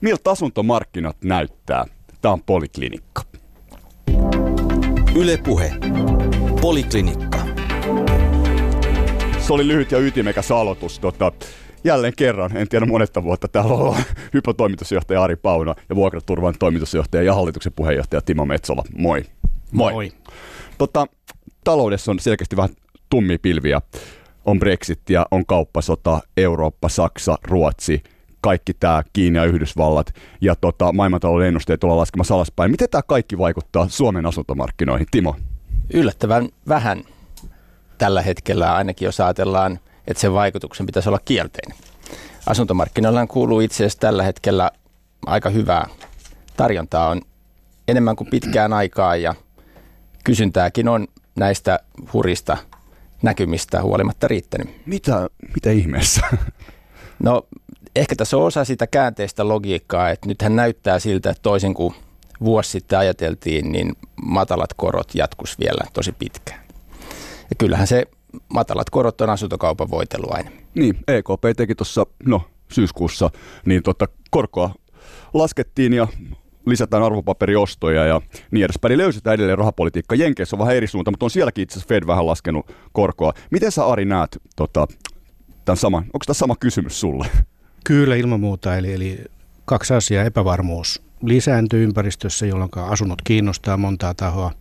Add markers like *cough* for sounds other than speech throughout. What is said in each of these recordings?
Miltä asuntomarkkinat näyttää? Tämä on Poliklinikka. Ylepuhe. Poliklinikka. Se oli lyhyt ja ytimekäs aloitus. Tota, jälleen kerran, en tiedä monetta vuotta, täällä ollaan *laughs* Hypo-toimitusjohtaja Ari Pauna ja Vuokraturvan toimitusjohtaja ja hallituksen puheenjohtaja Timo Metsola. Moi. Moi. Moi. Tota, taloudessa on selkeästi vähän tummia pilviä. On Brexit ja on kauppasota, Eurooppa, Saksa, Ruotsi, kaikki tämä Kiina ja Yhdysvallat ja tota, maailmantalouden ennusteet ollaan laskemassa alaspäin. Miten tämä kaikki vaikuttaa Suomen asuntomarkkinoihin? Timo? Yllättävän vähän tällä hetkellä, ainakin jos ajatellaan, että sen vaikutuksen pitäisi olla kielteinen. Asuntomarkkinoilla kuuluu itse asiassa tällä hetkellä aika hyvää tarjontaa on enemmän kuin pitkään aikaa ja kysyntääkin on näistä hurista näkymistä huolimatta riittänyt. Mitä, mitä ihmeessä? No ehkä tässä on osa sitä käänteistä logiikkaa, että nythän näyttää siltä, että toisin kuin vuosi sitten ajateltiin, niin matalat korot jatkus vielä tosi pitkään. Ja kyllähän se matalat korot on asuntokaupan voitelu aina. Niin, EKP teki tuossa no, syyskuussa, niin tota, korkoa laskettiin ja lisätään arvopaperiostoja ja niin edespäin. Eli löysitään edelleen rahapolitiikka. Jenkeissä on vähän eri suunta, mutta on sielläkin itse asiassa Fed vähän laskenut korkoa. Miten sä Ari näet tota, tämän saman, onko tämä sama kysymys sulle? Kyllä ilman muuta, eli, eli kaksi asiaa. Epävarmuus lisääntyy ympäristössä, jolloin asunnot kiinnostaa montaa tahoa.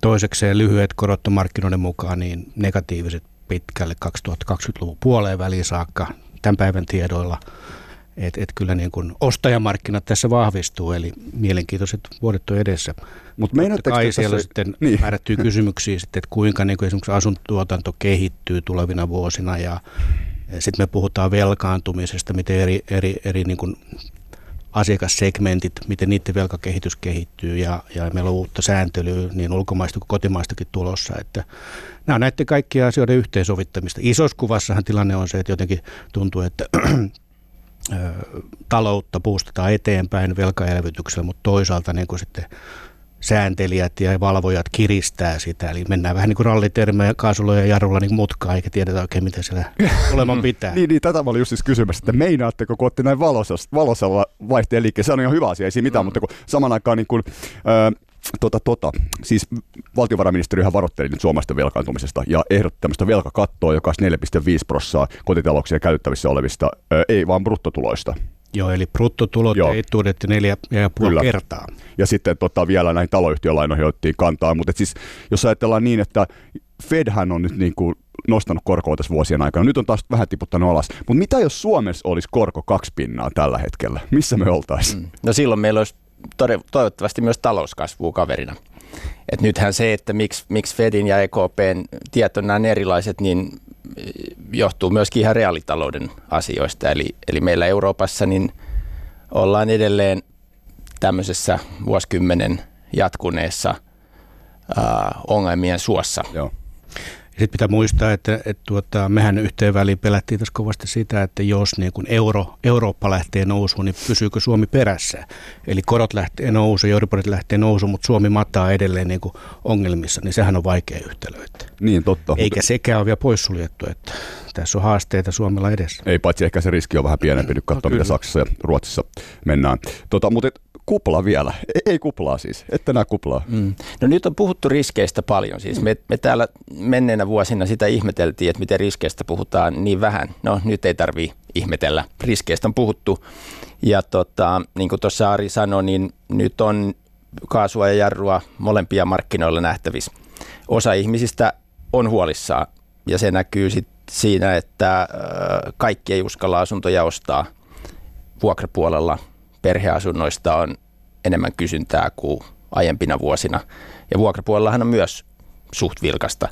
Toisekseen lyhyet korot markkinoiden mukaan niin negatiiviset pitkälle 2020-luvun puoleen väliin saakka tämän päivän tiedoilla. Että et kyllä niin kuin ostajamarkkinat tässä vahvistuu, eli mielenkiintoiset vuodet on edessä. Mutta kai siellä tässä... sitten niin. määrättyy kysymyksiä, sitten, että kuinka niin kuin esimerkiksi asuntotuotanto kehittyy tulevina vuosina ja sitten me puhutaan velkaantumisesta, miten eri, eri, eri niin kuin asiakassegmentit, miten niiden velkakehitys kehittyy ja, ja meillä on uutta sääntelyä niin ulkomaista kuin kotimaistakin tulossa. Että nämä on näiden kaikkien asioiden yhteensovittamista. Isossa kuvassahan tilanne on se, että jotenkin tuntuu, että *clears throat* taloutta puustetaan eteenpäin velkaelvytyksellä, mutta toisaalta niin kuin sitten sääntelijät ja valvojat kiristää sitä. Eli mennään vähän niin kuin rallitermejä kaasulla ja jarrulla niin mutkaa, eikä tiedetä oikein, mitä siellä oleman pitää. *laughs* niin, niin, tätä mä olin just siis kysymässä, että meinaatteko, kun olette näin valosella, valosella vaihteen liikkeen, se on ihan hyvä asia, ei siinä mitään, mm. mutta kun saman aikaan niin kuin, äh, Tota, tota. Siis valtiovarainministeriöhän varoitteli nyt suomalaisten velkaantumisesta ja ehdotti tämmöistä velkakattoa, joka olisi 4,5 prosenttia kotitalouksien käytettävissä olevista, ei vaan bruttotuloista. Joo, eli bruttotulot Joo. ja etuudet neljä ja puoli Kyllä. kertaa. Ja sitten tota, vielä näin taloyhtiölainoihin otettiin kantaa, mutta siis, jos ajatellaan niin, että Fedhän on nyt niin kuin nostanut korkoa tässä vuosien aikana. Nyt on taas vähän tiputtanut alas. Mutta mitä jos Suomessa olisi korko kaksi pinnaa tällä hetkellä? Missä me oltaisiin? Mm. No silloin meillä olisi toivottavasti myös talouskasvua kaverina. Et nythän se, että miksi, miksi Fedin ja EKPn tiet on näin erilaiset, niin johtuu myöskin ihan reaalitalouden asioista. Eli, eli meillä Euroopassa niin ollaan edelleen tämmöisessä vuosikymmenen jatkuneessa ää, ongelmien suossa. Joo. Sitten pitää muistaa, että, että tuota, mehän yhteen väliin pelättiin tässä kovasti sitä, että jos niin kun euro, Eurooppa lähtee nousuun, niin pysyykö Suomi perässä? Eli korot lähtee nousuun, Euriborit lähtee nousuun, mutta Suomi mataa edelleen niin kuin ongelmissa, niin sehän on vaikea yhtälö. Että niin, totta. Eikä mutta... sekään ole vielä poissuljettu, että tässä on haasteita Suomella edessä. Ei, paitsi ehkä se riski on vähän pienempi, nyt katsoa, no, mitä Saksassa ja Ruotsissa mennään. Tota, mutta kupla vielä. Ei, ei kuplaa siis, että nämä kuplaa. Mm. No nyt on puhuttu riskeistä paljon. Siis me, me täällä menneinä vuosina sitä ihmeteltiin, että miten riskeistä puhutaan niin vähän. No nyt ei tarvii ihmetellä. Riskeistä on puhuttu. Ja tota, niin kuin tuossa Ari sanoi, niin nyt on kaasua ja jarrua molempia markkinoilla nähtävissä. Osa ihmisistä on huolissaan ja se näkyy sit siinä, että kaikki ei uskalla asuntoja ostaa vuokrapuolella – perheasunnoista on enemmän kysyntää kuin aiempina vuosina. Ja vuokrapuolellahan on myös suht vilkasta.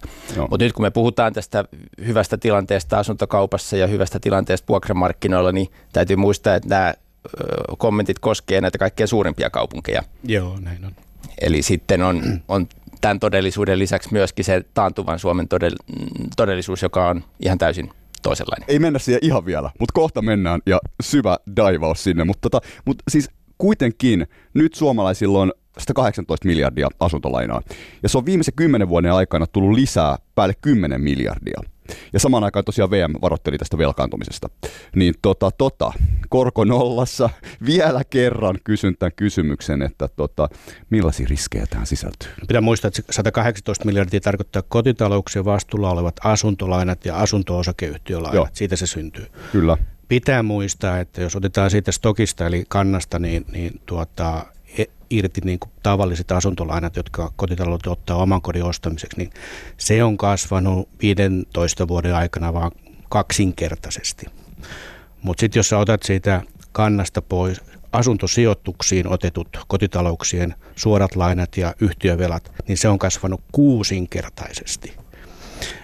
Mutta nyt kun me puhutaan tästä hyvästä tilanteesta asuntokaupassa ja hyvästä tilanteesta vuokramarkkinoilla, niin täytyy muistaa, että nämä kommentit koskee näitä kaikkein suurimpia kaupunkeja. Joo, näin on. Eli sitten on, on tämän todellisuuden lisäksi myöskin se taantuvan Suomen todellisuus, joka on ihan täysin toisenlainen. Ei mennä siihen ihan vielä, mutta kohta mennään ja syvä daivaus sinne. Mutta tota, mut siis kuitenkin nyt suomalaisilla on 118 miljardia asuntolainaa. Ja se on viimeisen kymmenen vuoden aikana tullut lisää päälle 10 miljardia. Ja samaan aikaan tosiaan VM varoitteli tästä velkaantumisesta. Niin tota, tota, korko nollassa. *laughs* Vielä kerran kysyn tämän kysymyksen, että tota, millaisia riskejä tähän sisältyy? Pitää muistaa, että 118 miljardia tarkoittaa kotitalouksien vastuulla olevat asuntolainat ja asunto-osakeyhtiölainat. Joo. Siitä se syntyy. Kyllä. Pitää muistaa, että jos otetaan siitä stokista eli kannasta, niin, niin tuota, irti niin kuin tavalliset asuntolainat, jotka kotitaloudet ottaa oman kodin ostamiseksi, niin se on kasvanut 15 vuoden aikana vaan kaksinkertaisesti. Mutta sitten jos sä otat siitä kannasta pois asuntosijoituksiin otetut kotitalouksien suorat lainat ja yhtiövelat, niin se on kasvanut kuusinkertaisesti.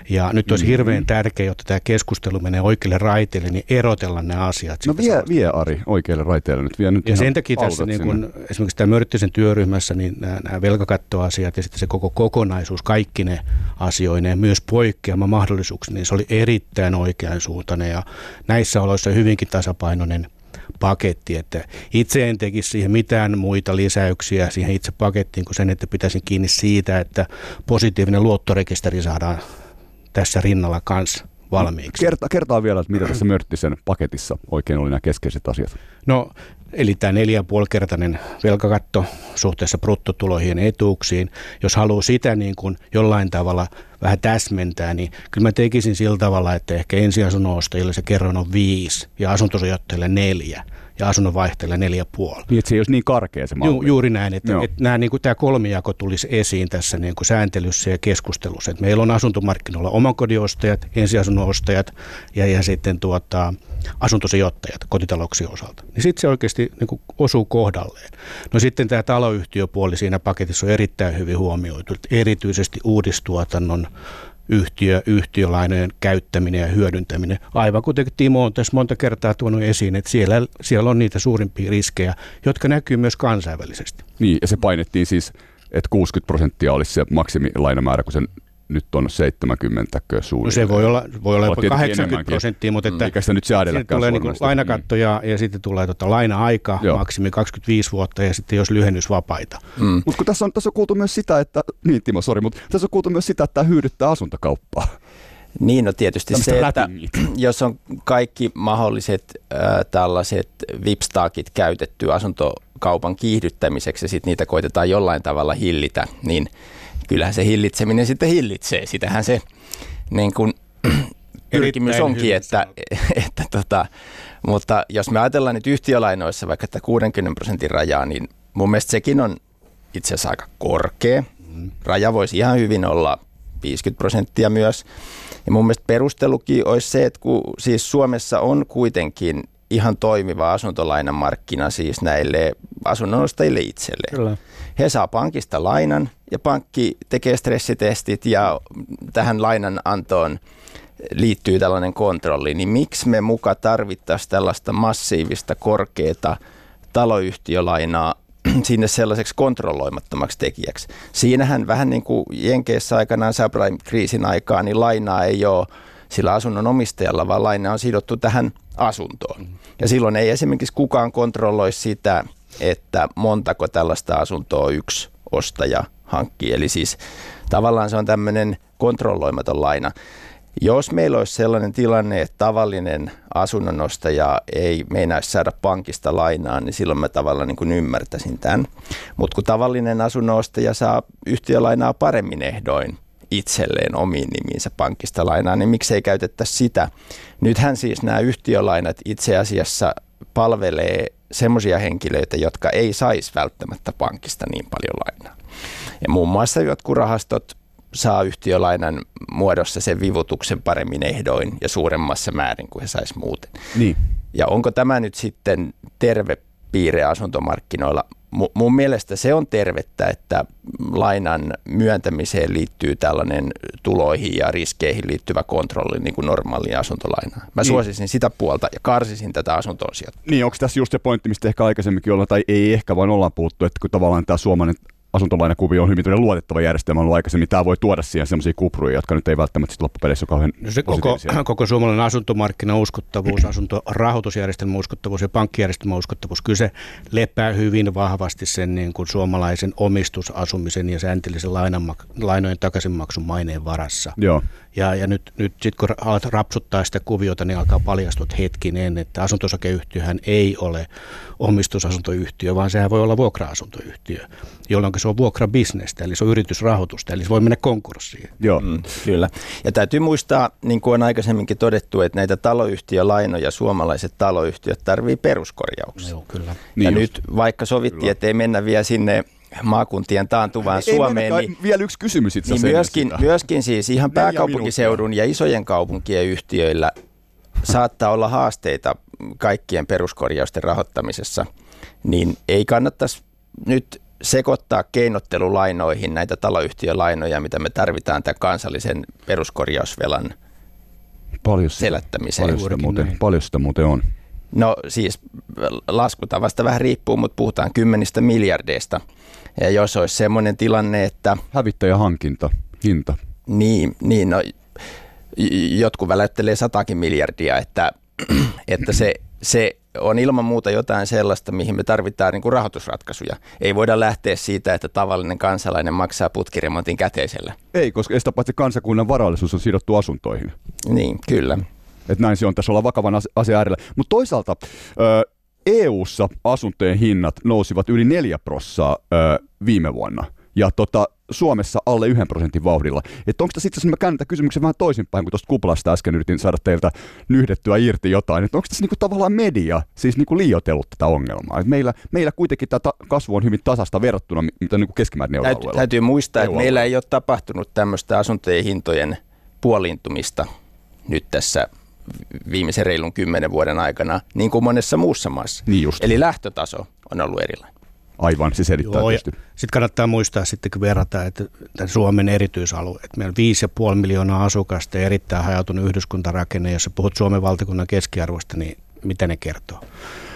Ja nyt olisi mm-hmm. hirveän tärkeää, jotta tämä keskustelu menee oikealle raiteelle, niin erotella ne asiat. No vie, vie Ari oikealle raiteelle nyt. Vie nyt ja sen takia tässä niin kun, esimerkiksi tämä Mörttisen työryhmässä, niin nämä, nämä velkakattoasiat ja sitten se koko kokonaisuus, kaikki ne asioineen, myös poikkeama mahdollisuuksia, niin se oli erittäin oikean suuntainen ja näissä oloissa hyvinkin tasapainoinen paketti, että itse en tekisi siihen mitään muita lisäyksiä siihen itse pakettiin kuin sen, että pitäisin kiinni siitä, että positiivinen luottorekisteri saadaan tässä rinnalla kanssa valmiiksi. Kerta, kertaa vielä, että mitä tässä Mörttisen paketissa oikein oli nämä keskeiset asiat. No, eli tämä neljä ja puolikertainen velkakatto suhteessa bruttotuloihin etuuksiin. Jos haluaa sitä niin kuin jollain tavalla vähän täsmentää, niin kyllä mä tekisin sillä tavalla, että ehkä ensiasunnon ostajille se kerroin on viisi ja asuntosijoittajille neljä ja asunnon vaihtajille neljä ja puoli. Niin, että se ei olisi niin karkea se malli. Ju, juuri näin, että, että nämä, niin kuin, tämä kolmijako tulisi esiin tässä niin kuin sääntelyssä ja keskustelussa. Että meillä on asuntomarkkinoilla omakodiostajat, ensiasunnon ostajat ja, ja sitten tuota, asuntosijoittajat kotitalouksien osalta. Niin sitten se oikeasti niin kuin osuu kohdalleen. No sitten tämä taloyhtiöpuoli siinä paketissa on erittäin hyvin huomioitu, että erityisesti uudistuotannon yhtiö, yhtiölainojen käyttäminen ja hyödyntäminen. Aivan kuten Timo on tässä monta kertaa tuonut esiin, että siellä, siellä on niitä suurimpia riskejä, jotka näkyy myös kansainvälisesti. Niin, ja se painettiin siis, että 60 prosenttia olisi se maksimilainamäärä, kun sen nyt on 70 suunnilleen. No se voi olla, voi olla jopa 80 prosenttia, mutta että Eikä sitä nyt tulee niin lainakatto ja, ja sitten tulee tota laina-aika, Joo. maksimi 25 vuotta ja sitten jos lyhennysvapaita. Mm. Mutta kun tässä on, tässä on kuultu myös sitä, että, niin Timo, sori, mutta tässä on kuultu myös sitä, että tämä hyödyttää asuntokauppaa. Niin, no tietysti se, että *clears throat* jos on kaikki mahdolliset äh, tällaiset vipstaakit käytetty asuntokaupan kiihdyttämiseksi ja sitten niitä koitetaan jollain tavalla hillitä, niin – kyllähän se hillitseminen sitten hillitsee. Sitähän se niin kuin, *clears throat* pyrkimys onkin, että, *laughs* että tota, mutta jos me ajatellaan nyt yhtiölainoissa vaikka että 60 prosentin rajaa, niin mun mielestä sekin on itse asiassa aika korkea. Mm. Raja voisi ihan hyvin olla 50 prosenttia myös. Ja mun mielestä perustelukin olisi se, että kun siis Suomessa on kuitenkin ihan toimiva asuntolainamarkkina siis näille asunnonostajille itselleen. Kyllä. He saa pankista lainan ja pankki tekee stressitestit ja tähän lainan antoon liittyy tällainen kontrolli, niin miksi me muka tarvittaisiin tällaista massiivista korkeata taloyhtiölainaa *clears throat* sinne sellaiseksi kontrolloimattomaksi tekijäksi. Siinähän vähän niin kuin Jenkeissä aikanaan subprime-kriisin aikaa, niin lainaa ei ole sillä asunnon omistajalla, vaan laina on sidottu tähän asuntoon. Ja silloin ei esimerkiksi kukaan kontrolloi sitä, että montako tällaista asuntoa yksi ostaja hankkii. Eli siis tavallaan se on tämmöinen kontrolloimaton laina. Jos meillä olisi sellainen tilanne, että tavallinen asunnonostaja ei meinaisi saada pankista lainaa, niin silloin mä tavallaan niin kuin ymmärtäisin tämän. Mutta kun tavallinen asunnonostaja saa yhtiölainaa paremmin ehdoin itselleen omiin nimiinsä pankista lainaa, niin miksei käytettäisi sitä. Nythän siis nämä yhtiölainat itse asiassa palvelee semmoisia henkilöitä, jotka ei saisi välttämättä pankista niin paljon lainaa. Ja muun muassa jotkut rahastot saa yhtiölainan muodossa sen vivutuksen paremmin ehdoin ja suuremmassa määrin kuin he saisi muuten. Niin. Ja onko tämä nyt sitten terve piirre asuntomarkkinoilla? Mun mielestä se on tervettä, että lainan myöntämiseen liittyy tällainen tuloihin ja riskeihin liittyvä kontrolli niin kuin normaaliin asuntolainaan. Mä niin. suosisin sitä puolta ja karsisin tätä asuntoa Niin, onko tässä just se pointti, mistä ehkä aikaisemminkin ollaan, tai ei ehkä, vaan ollaan puhuttu, että kun tavallaan tämä suomalainen asuntolainakuvio on hyvin luotettava järjestelmä ollut aikaisemmin. Tämä voi tuoda siihen sellaisia kupruja, jotka nyt ei välttämättä sitten loppupeleissä ole kauhean no se koko, koko suomalainen asuntomarkkina uskottavuus, *clears throat* asuntorahoitusjärjestelmä uskottavuus ja pankkijärjestelmä uskottavuus, kyllä se lepää hyvin vahvasti sen niin kuin suomalaisen omistusasumisen ja sääntillisen lainojen takaisinmaksun maineen varassa. Joo. Ja, ja nyt, nyt sitten kun alat rapsuttaa sitä kuviota, niin alkaa paljastua hetkinen, että asuntosakeyhtiöhän ei ole omistusasuntoyhtiö, vaan sehän voi olla vuokra-asuntoyhtiö, jolloin se on vuokrabisnestä, eli se on yritysrahoitusta, eli se voi mennä konkurssiin. Joo. Mm, kyllä. Ja täytyy muistaa, niin kuin on aikaisemminkin todettu, että näitä taloyhtiölainoja suomalaiset taloyhtiöt tarvii peruskorjauksia. Joo, kyllä. Ja Niin nyt vaikka sovittiin, että ei mennä vielä sinne maakuntien taantuvaan Ei Suomeen, mennäkään- niin Vielä yksi kysymys itse niin myöskin, sitä. myöskin siis ihan pääkaupunkiseudun ja isojen kaupunkien yhtiöillä saattaa olla haasteita kaikkien peruskorjausten rahoittamisessa, niin ei kannattaisi nyt sekoittaa keinottelulainoihin näitä taloyhtiölainoja, mitä me tarvitaan tämän kansallisen peruskorjausvelan Paljon sitä, selättämiseen. paljon sitä, muuten, näin. paljon sitä muuten on. No siis laskutavasta vähän riippuu, mutta puhutaan kymmenistä miljardeista. Ja jos olisi semmoinen tilanne, että Hävittäjähankinta, hinta. Niin, niin no, jotkut väläyttelee satakin miljardia, että, *clears throat* että se, se on ilman muuta jotain sellaista, mihin me tarvitaan niin kuin rahoitusratkaisuja. Ei voida lähteä siitä, että tavallinen kansalainen maksaa putkiremontin käteisellä. Ei, koska sitä paitsi kansakunnan varallisuus on sidottu asuntoihin. Niin, kyllä. Että näin se on, tässä ollaan vakavan as- asian äärellä. Mutta toisaalta ö, EU-ssa asuntojen hinnat nousivat yli 4 prossaa ö, viime vuonna. Ja tota, Suomessa alle yhden prosentin vauhdilla. Että onko tässä itse asiassa, mä käännän tämän kysymyksen vähän toisinpäin, kun tuosta kuplasta äsken yritin saada teiltä nyhdettyä irti jotain. Että onko tässä niinku tavallaan media siis niinku liioitellut tätä ongelmaa? Et meillä, meillä kuitenkin tämä ta- kasvu on hyvin tasasta verrattuna, mi- mitä niinku keskimäärin Täytyy, euroalueella. täytyy muistaa, että meillä ei ole tapahtunut tämmöistä asuntojen hintojen puoliintumista nyt tässä viimeisen reilun kymmenen vuoden aikana, niin kuin monessa muussa maassa. Niin just. Eli lähtötaso on ollut erilainen. Aivan, se selittää Joo, tietysti. sitten kannattaa muistaa sitten, kun verrataan, että tämän Suomen erityisalue, että meillä on 5,5 miljoonaa asukasta ja erittäin hajautunut yhdyskuntarakenne. Jos puhut Suomen valtakunnan keskiarvosta, niin mitä ne kertoo?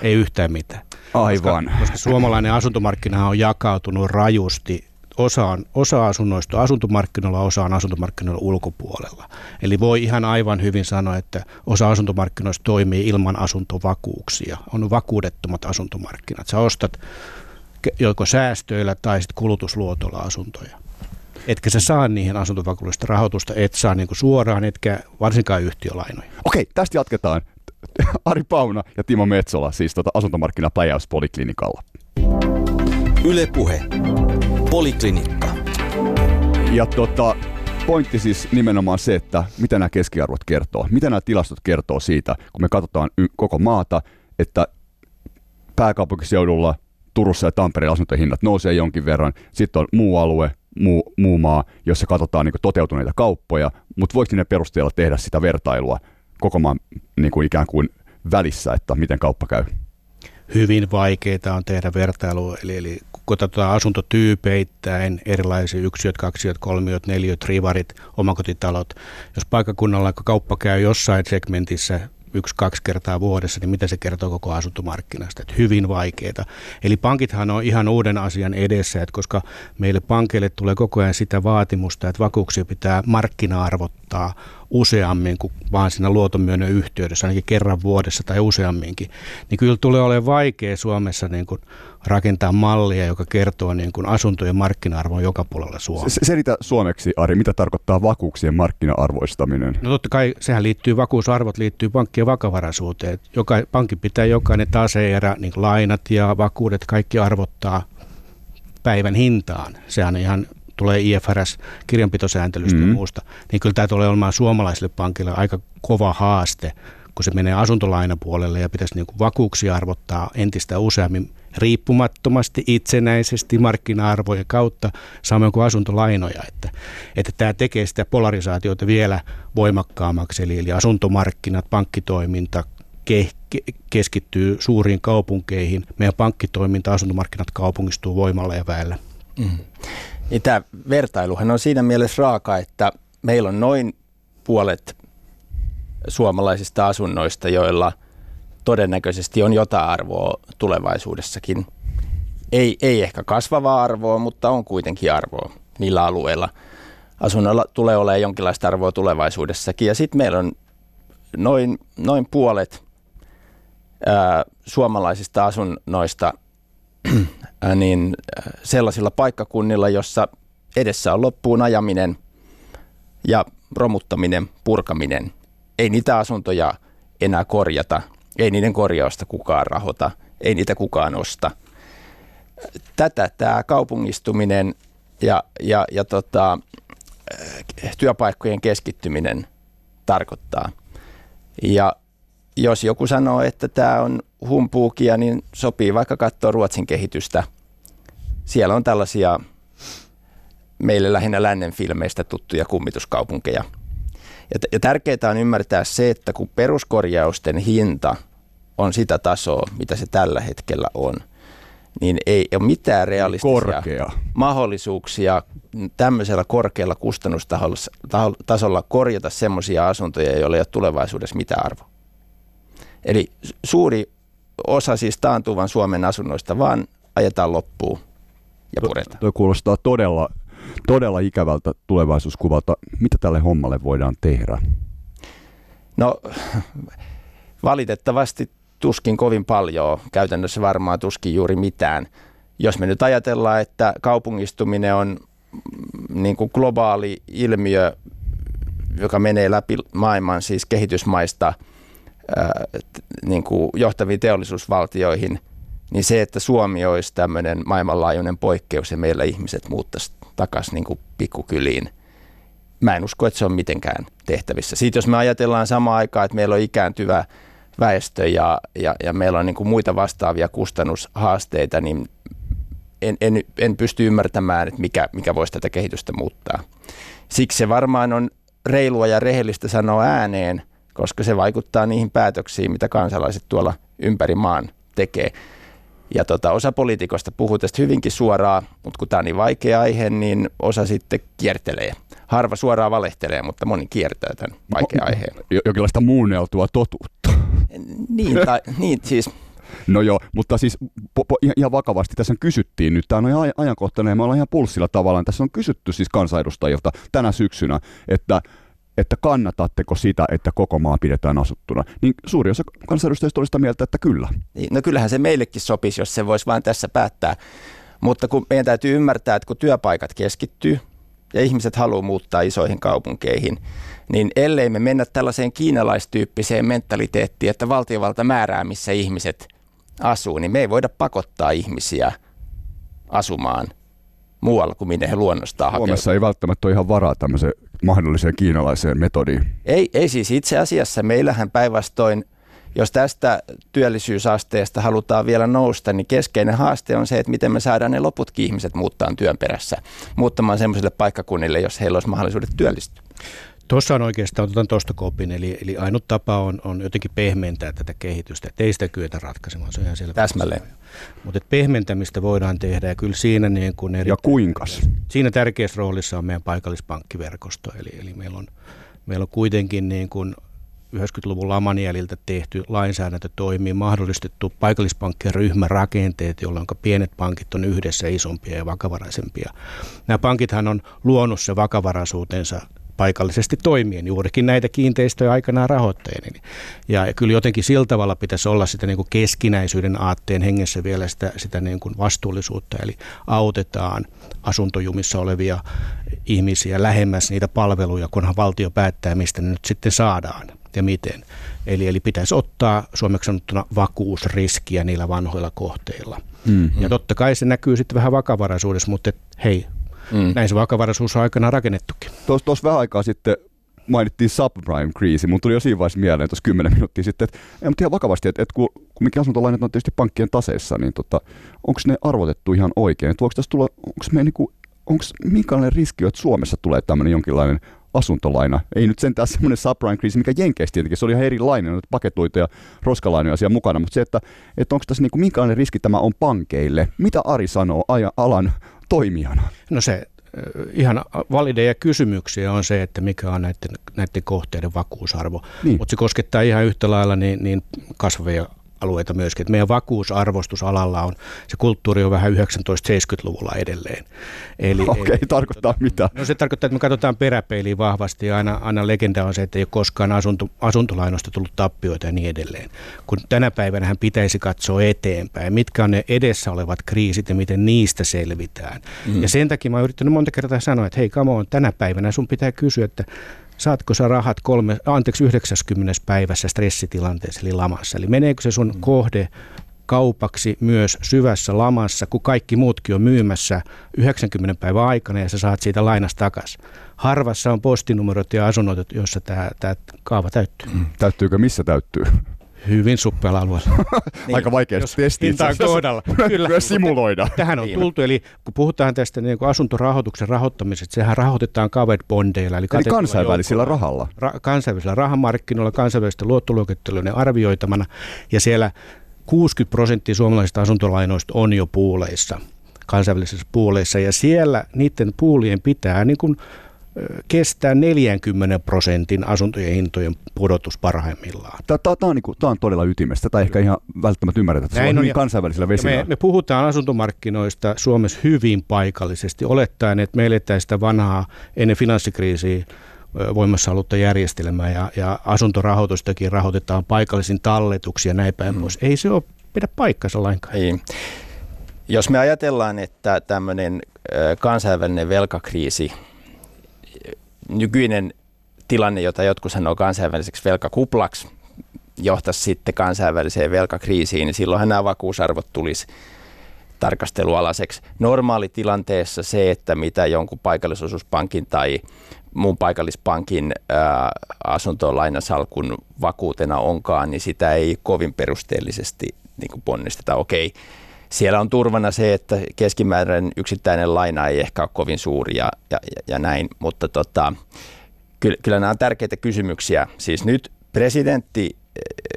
Ei yhtään mitään. Aivan. Koska, koska suomalainen asuntomarkkina on jakautunut rajusti. Osa, on, osa asunnoista asuntomarkkinoilla, osa on asuntomarkkinoilla ulkopuolella. Eli voi ihan aivan hyvin sanoa, että osa asuntomarkkinoista toimii ilman asuntovakuuksia. On vakuudettomat asuntomarkkinat. Sä ostat joko säästöillä tai sitten kulutusluotolla asuntoja. Etkä sä saa niihin asuntovakuudellista rahoitusta, et saa niinku suoraan, etkä varsinkaan yhtiölainoja. Okei, tästä jatketaan. Ari Pauna ja Timo Metsola, siis tota asuntomarkkinapläjäys Poliklinikalla. Yle Puhe. Poliklinikka. Ja tota, pointti siis nimenomaan se, että mitä nämä keskiarvot kertoo. Mitä nämä tilastot kertoo siitä, kun me katsotaan y- koko maata, että pääkaupunkiseudulla, Turussa ja Tampereella asuntojen hinnat nousee jonkin verran. Sitten on muu alue, muu, muu maa, jossa katsotaan niin toteutuneita kauppoja, mutta voiko ne perusteella tehdä sitä vertailua koko maan niin kuin ikään kuin välissä, että miten kauppa käy? Hyvin vaikeita on tehdä vertailua, eli, eli kun katsotaan asuntotyypeittäin, erilaisia yksiöt, kaksiöt, kolmiöt, neliöt, rivarit, omakotitalot. Jos paikkakunnalla kauppa käy jossain segmentissä yksi, kaksi kertaa vuodessa, niin mitä se kertoo koko asuntomarkkinasta? Että hyvin vaikeita. Eli pankithan on ihan uuden asian edessä, että koska meille pankeille tulee koko ajan sitä vaatimusta, että vakuuksia pitää markkina-arvottaa useammin kuin vaan siinä luotonmyönnon yhteydessä, ainakin kerran vuodessa tai useamminkin, niin kyllä tulee olemaan vaikea Suomessa niin kuin rakentaa mallia, joka kertoo niin kuin asuntojen markkina-arvon joka puolella Suomea. Se- Selitä suomeksi, Ari, mitä tarkoittaa vakuuksien markkina-arvoistaminen? No totta kai sehän liittyy, vakuusarvot liittyy pankkien vakavaraisuuteen. Joka, pankki pitää jokainen taseerä, niin lainat ja vakuudet, kaikki arvottaa päivän hintaan. Sehän ihan tulee IFRS kirjanpitosääntelystä mm-hmm. ja muusta. Niin kyllä tämä tulee olemaan suomalaisille pankille aika kova haaste, kun se menee asuntolainapuolelle ja pitäisi niin kuin vakuuksia arvottaa entistä useammin riippumattomasti, itsenäisesti markkina-arvojen kautta, samoin kuin asuntolainoja. Että, että tämä tekee sitä polarisaatiota vielä voimakkaammaksi, eli, eli asuntomarkkinat, pankkitoiminta ke, ke, keskittyy suuriin kaupunkeihin. Meidän pankkitoiminta, asuntomarkkinat kaupungistuu voimalla ja väellä. Niin tämä vertailuhan on siinä mielessä raaka, että meillä on noin puolet suomalaisista asunnoista, joilla todennäköisesti on jotain arvoa tulevaisuudessakin. Ei, ei ehkä kasvavaa arvoa, mutta on kuitenkin arvoa niillä alueilla. Asunnoilla tulee olemaan jonkinlaista arvoa tulevaisuudessakin. Ja sitten meillä on noin, noin puolet ää, suomalaisista asunnoista *clears throat* ää, niin, ää, sellaisilla paikkakunnilla, jossa edessä on loppuun ajaminen ja romuttaminen, purkaminen. Ei niitä asuntoja enää korjata, ei niiden korjausta kukaan rahota, ei niitä kukaan osta. Tätä tämä kaupungistuminen ja, ja, ja tota, työpaikkojen keskittyminen tarkoittaa. Ja jos joku sanoo, että tämä on humpuukia, niin sopii vaikka katsoa Ruotsin kehitystä. Siellä on tällaisia meille lähinnä lännen filmeistä tuttuja kummituskaupunkeja. Ja, ja tärkeää on ymmärtää se, että kun peruskorjausten hinta on sitä tasoa, mitä se tällä hetkellä on, niin ei ole mitään realistisia Korkea. mahdollisuuksia tämmöisellä korkealla kustannustasolla korjata semmoisia asuntoja, joilla ei ole tulevaisuudessa mitään arvoa. Eli suuri osa siis taantuvan Suomen asunnoista vaan ajetaan loppuun ja puretaan. Tuo kuulostaa todella, todella ikävältä tulevaisuuskuvalta. Mitä tälle hommalle voidaan tehdä? No valitettavasti tuskin kovin paljon, käytännössä varmaan tuskin juuri mitään. Jos me nyt ajatellaan, että kaupungistuminen on mm, niin kuin globaali ilmiö, joka menee läpi maailman siis kehitysmaista – niin kuin johtaviin teollisuusvaltioihin, niin se, että Suomi olisi tämmöinen maailmanlaajuinen poikkeus ja meillä ihmiset muuttaisi takaisin niin kuin pikkukyliin, mä en usko, että se on mitenkään tehtävissä. Siitä jos me ajatellaan samaan aikaan, että meillä on ikääntyvä väestö ja, ja, ja meillä on niin kuin muita vastaavia kustannushaasteita, niin en, en, en pysty ymmärtämään, että mikä, mikä voisi tätä kehitystä muuttaa. Siksi se varmaan on reilua ja rehellistä sanoa ääneen, koska se vaikuttaa niihin päätöksiin, mitä kansalaiset tuolla ympäri maan tekee. Ja tota, osa poliitikosta puhuu tästä hyvinkin suoraan, mutta kun tämä on niin vaikea aihe, niin osa sitten kiertelee. Harva suoraan valehtelee, mutta moni kiertää tämän vaikea aiheen. Jokinlaista muunneltua totuutta. Niin, tai, niin siis No joo, mutta siis po, po, ihan vakavasti tässä kysyttiin nyt, tämä on ihan ajankohtainen ja me ollaan ihan pulssilla tavallaan. Tässä on kysytty siis kansanedustajilta tänä syksynä, että että kannatatteko sitä, että koko maa pidetään asuttuna, niin suuri osa kansanedustajista oli sitä mieltä, että kyllä. Niin, no kyllähän se meillekin sopisi, jos se voisi vain tässä päättää. Mutta kun meidän täytyy ymmärtää, että kun työpaikat keskittyy ja ihmiset haluaa muuttaa isoihin kaupunkeihin, niin ellei me mennä tällaiseen kiinalaistyyppiseen mentaliteettiin, että valtiovalta määrää, missä ihmiset asuu, niin me ei voida pakottaa ihmisiä asumaan muualla kuin minne he luonnostaan. Suomessa ei välttämättä ole ihan varaa tämmöiseen mahdolliseen kiinalaiseen metodiin. Ei, ei siis itse asiassa. Meillähän päinvastoin, jos tästä työllisyysasteesta halutaan vielä nousta, niin keskeinen haaste on se, että miten me saadaan ne loputkin ihmiset muuttaa työn perässä, muuttamaan sellaisille paikkakunnille, jos heillä olisi mahdollisuudet työllistyä. Tuossa on oikeastaan, otan tuosta kopin, eli, eli ainut tapa on, on jotenkin pehmentää tätä kehitystä, että ei sitä kyetä ratkaisemaan, se on ihan selvä. Täsmälleen. Mutta pehmentämistä voidaan tehdä ja kyllä siinä niin kuin eri, Ja kuinkas? Siinä tärkeässä roolissa on meidän paikallispankkiverkosto, eli, eli meillä, on, meillä on kuitenkin niin kuin 90-luvun laman jäljiltä tehty lainsäädäntö toimii, mahdollistettu paikallispankkien ryhmärakenteet, jolloin pienet pankit on yhdessä isompia ja vakavaraisempia. Nämä pankithan on luonut se vakavaraisuutensa paikallisesti toimien, juurikin näitä kiinteistöjä aikanaan rahoittajien. Ja, ja kyllä jotenkin sillä tavalla pitäisi olla sitä niin kuin keskinäisyyden aatteen hengessä vielä sitä, sitä niin kuin vastuullisuutta, eli autetaan asuntojumissa olevia ihmisiä lähemmäs niitä palveluja, kunhan valtio päättää, mistä ne nyt sitten saadaan ja miten. Eli, eli pitäisi ottaa suomeksi sanottuna vakuusriskiä niillä vanhoilla kohteilla. Mm-hmm. Ja totta kai se näkyy sitten vähän vakavaraisuudessa, mutta et, hei, Mm. Näin se vakavaraisuus on aikanaan rakennettukin. Tuossa vähän aikaa sitten mainittiin subprime-kriisi. Mun tuli jo siinä vaiheessa mieleen tuossa 10 minuuttia sitten, että, ei, mutta ihan vakavasti, että, että kun, kun mikä asuntolainat on tietysti pankkien taseissa, niin tota, onko ne arvotettu ihan oikein? Voiko tässä tulla, onko me niinku, onko minkälainen riski, että Suomessa tulee tämmöinen jonkinlainen asuntolaina. Ei nyt sentään semmoinen subprime-kriisi, mikä Jenkeissä tietenkin, se oli ihan erilainen, että paketuita ja roskalainoja siellä mukana, mutta se, että, että onko tässä niinku, minkälainen riski tämä on pankeille? Mitä Ari sanoo alan toimijana? No se ihan valideja kysymyksiä on se, että mikä on näiden, näiden kohteiden vakuusarvo. Niin. Mutta se koskettaa ihan yhtä lailla niin, niin kasvavia alueita myöskin. Että meidän vakuusarvostusalalla on, se kulttuuri on vähän 1970-luvulla edelleen. Eli, Okei, okay, tarkoittaa mitä? No se tarkoittaa, että me katsotaan peräpeiliin vahvasti ja aina, aina legenda on se, että ei ole koskaan asunto, asuntolainoista tullut tappioita ja niin edelleen. Kun tänä päivänä hän pitäisi katsoa eteenpäin, mitkä on ne edessä olevat kriisit ja miten niistä selvitään. Mm. Ja sen takia mä oon yrittänyt monta kertaa sanoa, että hei come on, tänä päivänä sun pitää kysyä, että saatko sä rahat kolme, anteeksi 90 päivässä stressitilanteessa eli lamassa. Eli meneekö se sun kohde kaupaksi myös syvässä lamassa, kun kaikki muutkin on myymässä 90 päivän aikana ja sä saat siitä lainasta takaisin. Harvassa on postinumerot ja asunnot, joissa tämä, tämä kaava täyttyy. Mm. Täyttyykö? Missä täyttyy? Hyvin suppealla alueella. *laughs* niin. Aika vaikea testiä. kohdalla. *laughs* Kyllä. Myös simuloida. Tähän on niin. tultu, eli kun puhutaan tästä niin kuin asuntorahoituksen rahoittamisesta, sehän rahoitetaan covered bondeilla. Eli, eli kansainvälisellä joukolla. rahalla. Ra- kansainvälisillä rahamarkkinoilla, kansainvälisten luottoluokittelujen arvioitamana, ja siellä 60 prosenttia suomalaisista asuntolainoista on jo puuleissa, kansainvälisissä puuleissa, ja siellä niiden puulien pitää niin kuin kestää 40 prosentin asuntojen hintojen pudotus parhaimmillaan. Tämä, tämä, tämä, on, niin kuin, tämä on todella ytimestä. Tämä ehkä ihan välttämättä ymmärretä. Se on hyvin kansainvälisillä vesillä. Me, me puhutaan asuntomarkkinoista Suomessa hyvin paikallisesti, olettaen, että me eletään sitä vanhaa ennen finanssikriisiä voimassa ollutta järjestelmää ja, ja asuntorahoitustakin rahoitetaan paikallisin talletuksia ja näin päin mm. pois. Ei se ole pidä paikkansa lainkaan. Ei. Jos me ajatellaan, että tämmöinen kansainvälinen velkakriisi, nykyinen tilanne, jota jotkut sanoo kansainväliseksi velkakuplaksi, johtaisi sitten kansainväliseen velkakriisiin, niin silloinhan nämä vakuusarvot tulisi tarkastelualaiseksi. Normaalitilanteessa se, että mitä jonkun paikallisosuuspankin tai muun paikallispankin ää, asuntolainasalkun vakuutena onkaan, niin sitä ei kovin perusteellisesti niin ponnisteta. Okei, siellä on turvana se, että keskimääräinen yksittäinen laina ei ehkä ole kovin suuri ja, ja, ja näin, mutta tota, kyllä, kyllä nämä on tärkeitä kysymyksiä. Siis nyt presidentti,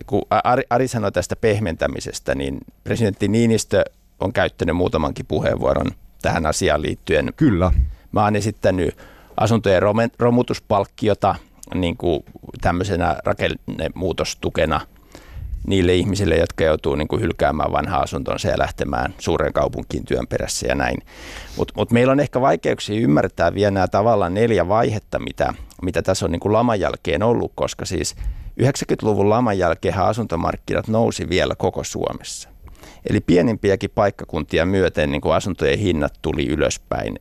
kun Ari, Ari sanoi tästä pehmentämisestä, niin presidentti Niinistö on käyttänyt muutamankin puheenvuoron tähän asiaan liittyen. Kyllä. Mä oon esittänyt asuntojen romutuspalkkiota niin kuin tämmöisenä rakennemuutostukena niille ihmisille, jotka joutuu niin kuin hylkäämään vanha asuntonsa ja lähtemään suureen kaupunkiin työn perässä ja näin. Mutta mut meillä on ehkä vaikeuksia ymmärtää vielä nämä tavallaan neljä vaihetta, mitä, mitä tässä on niin kuin laman jälkeen ollut, koska siis 90-luvun laman jälkeen asuntomarkkinat nousi vielä koko Suomessa. Eli pienimpiäkin paikkakuntia myöten niin kuin asuntojen hinnat tuli ylöspäin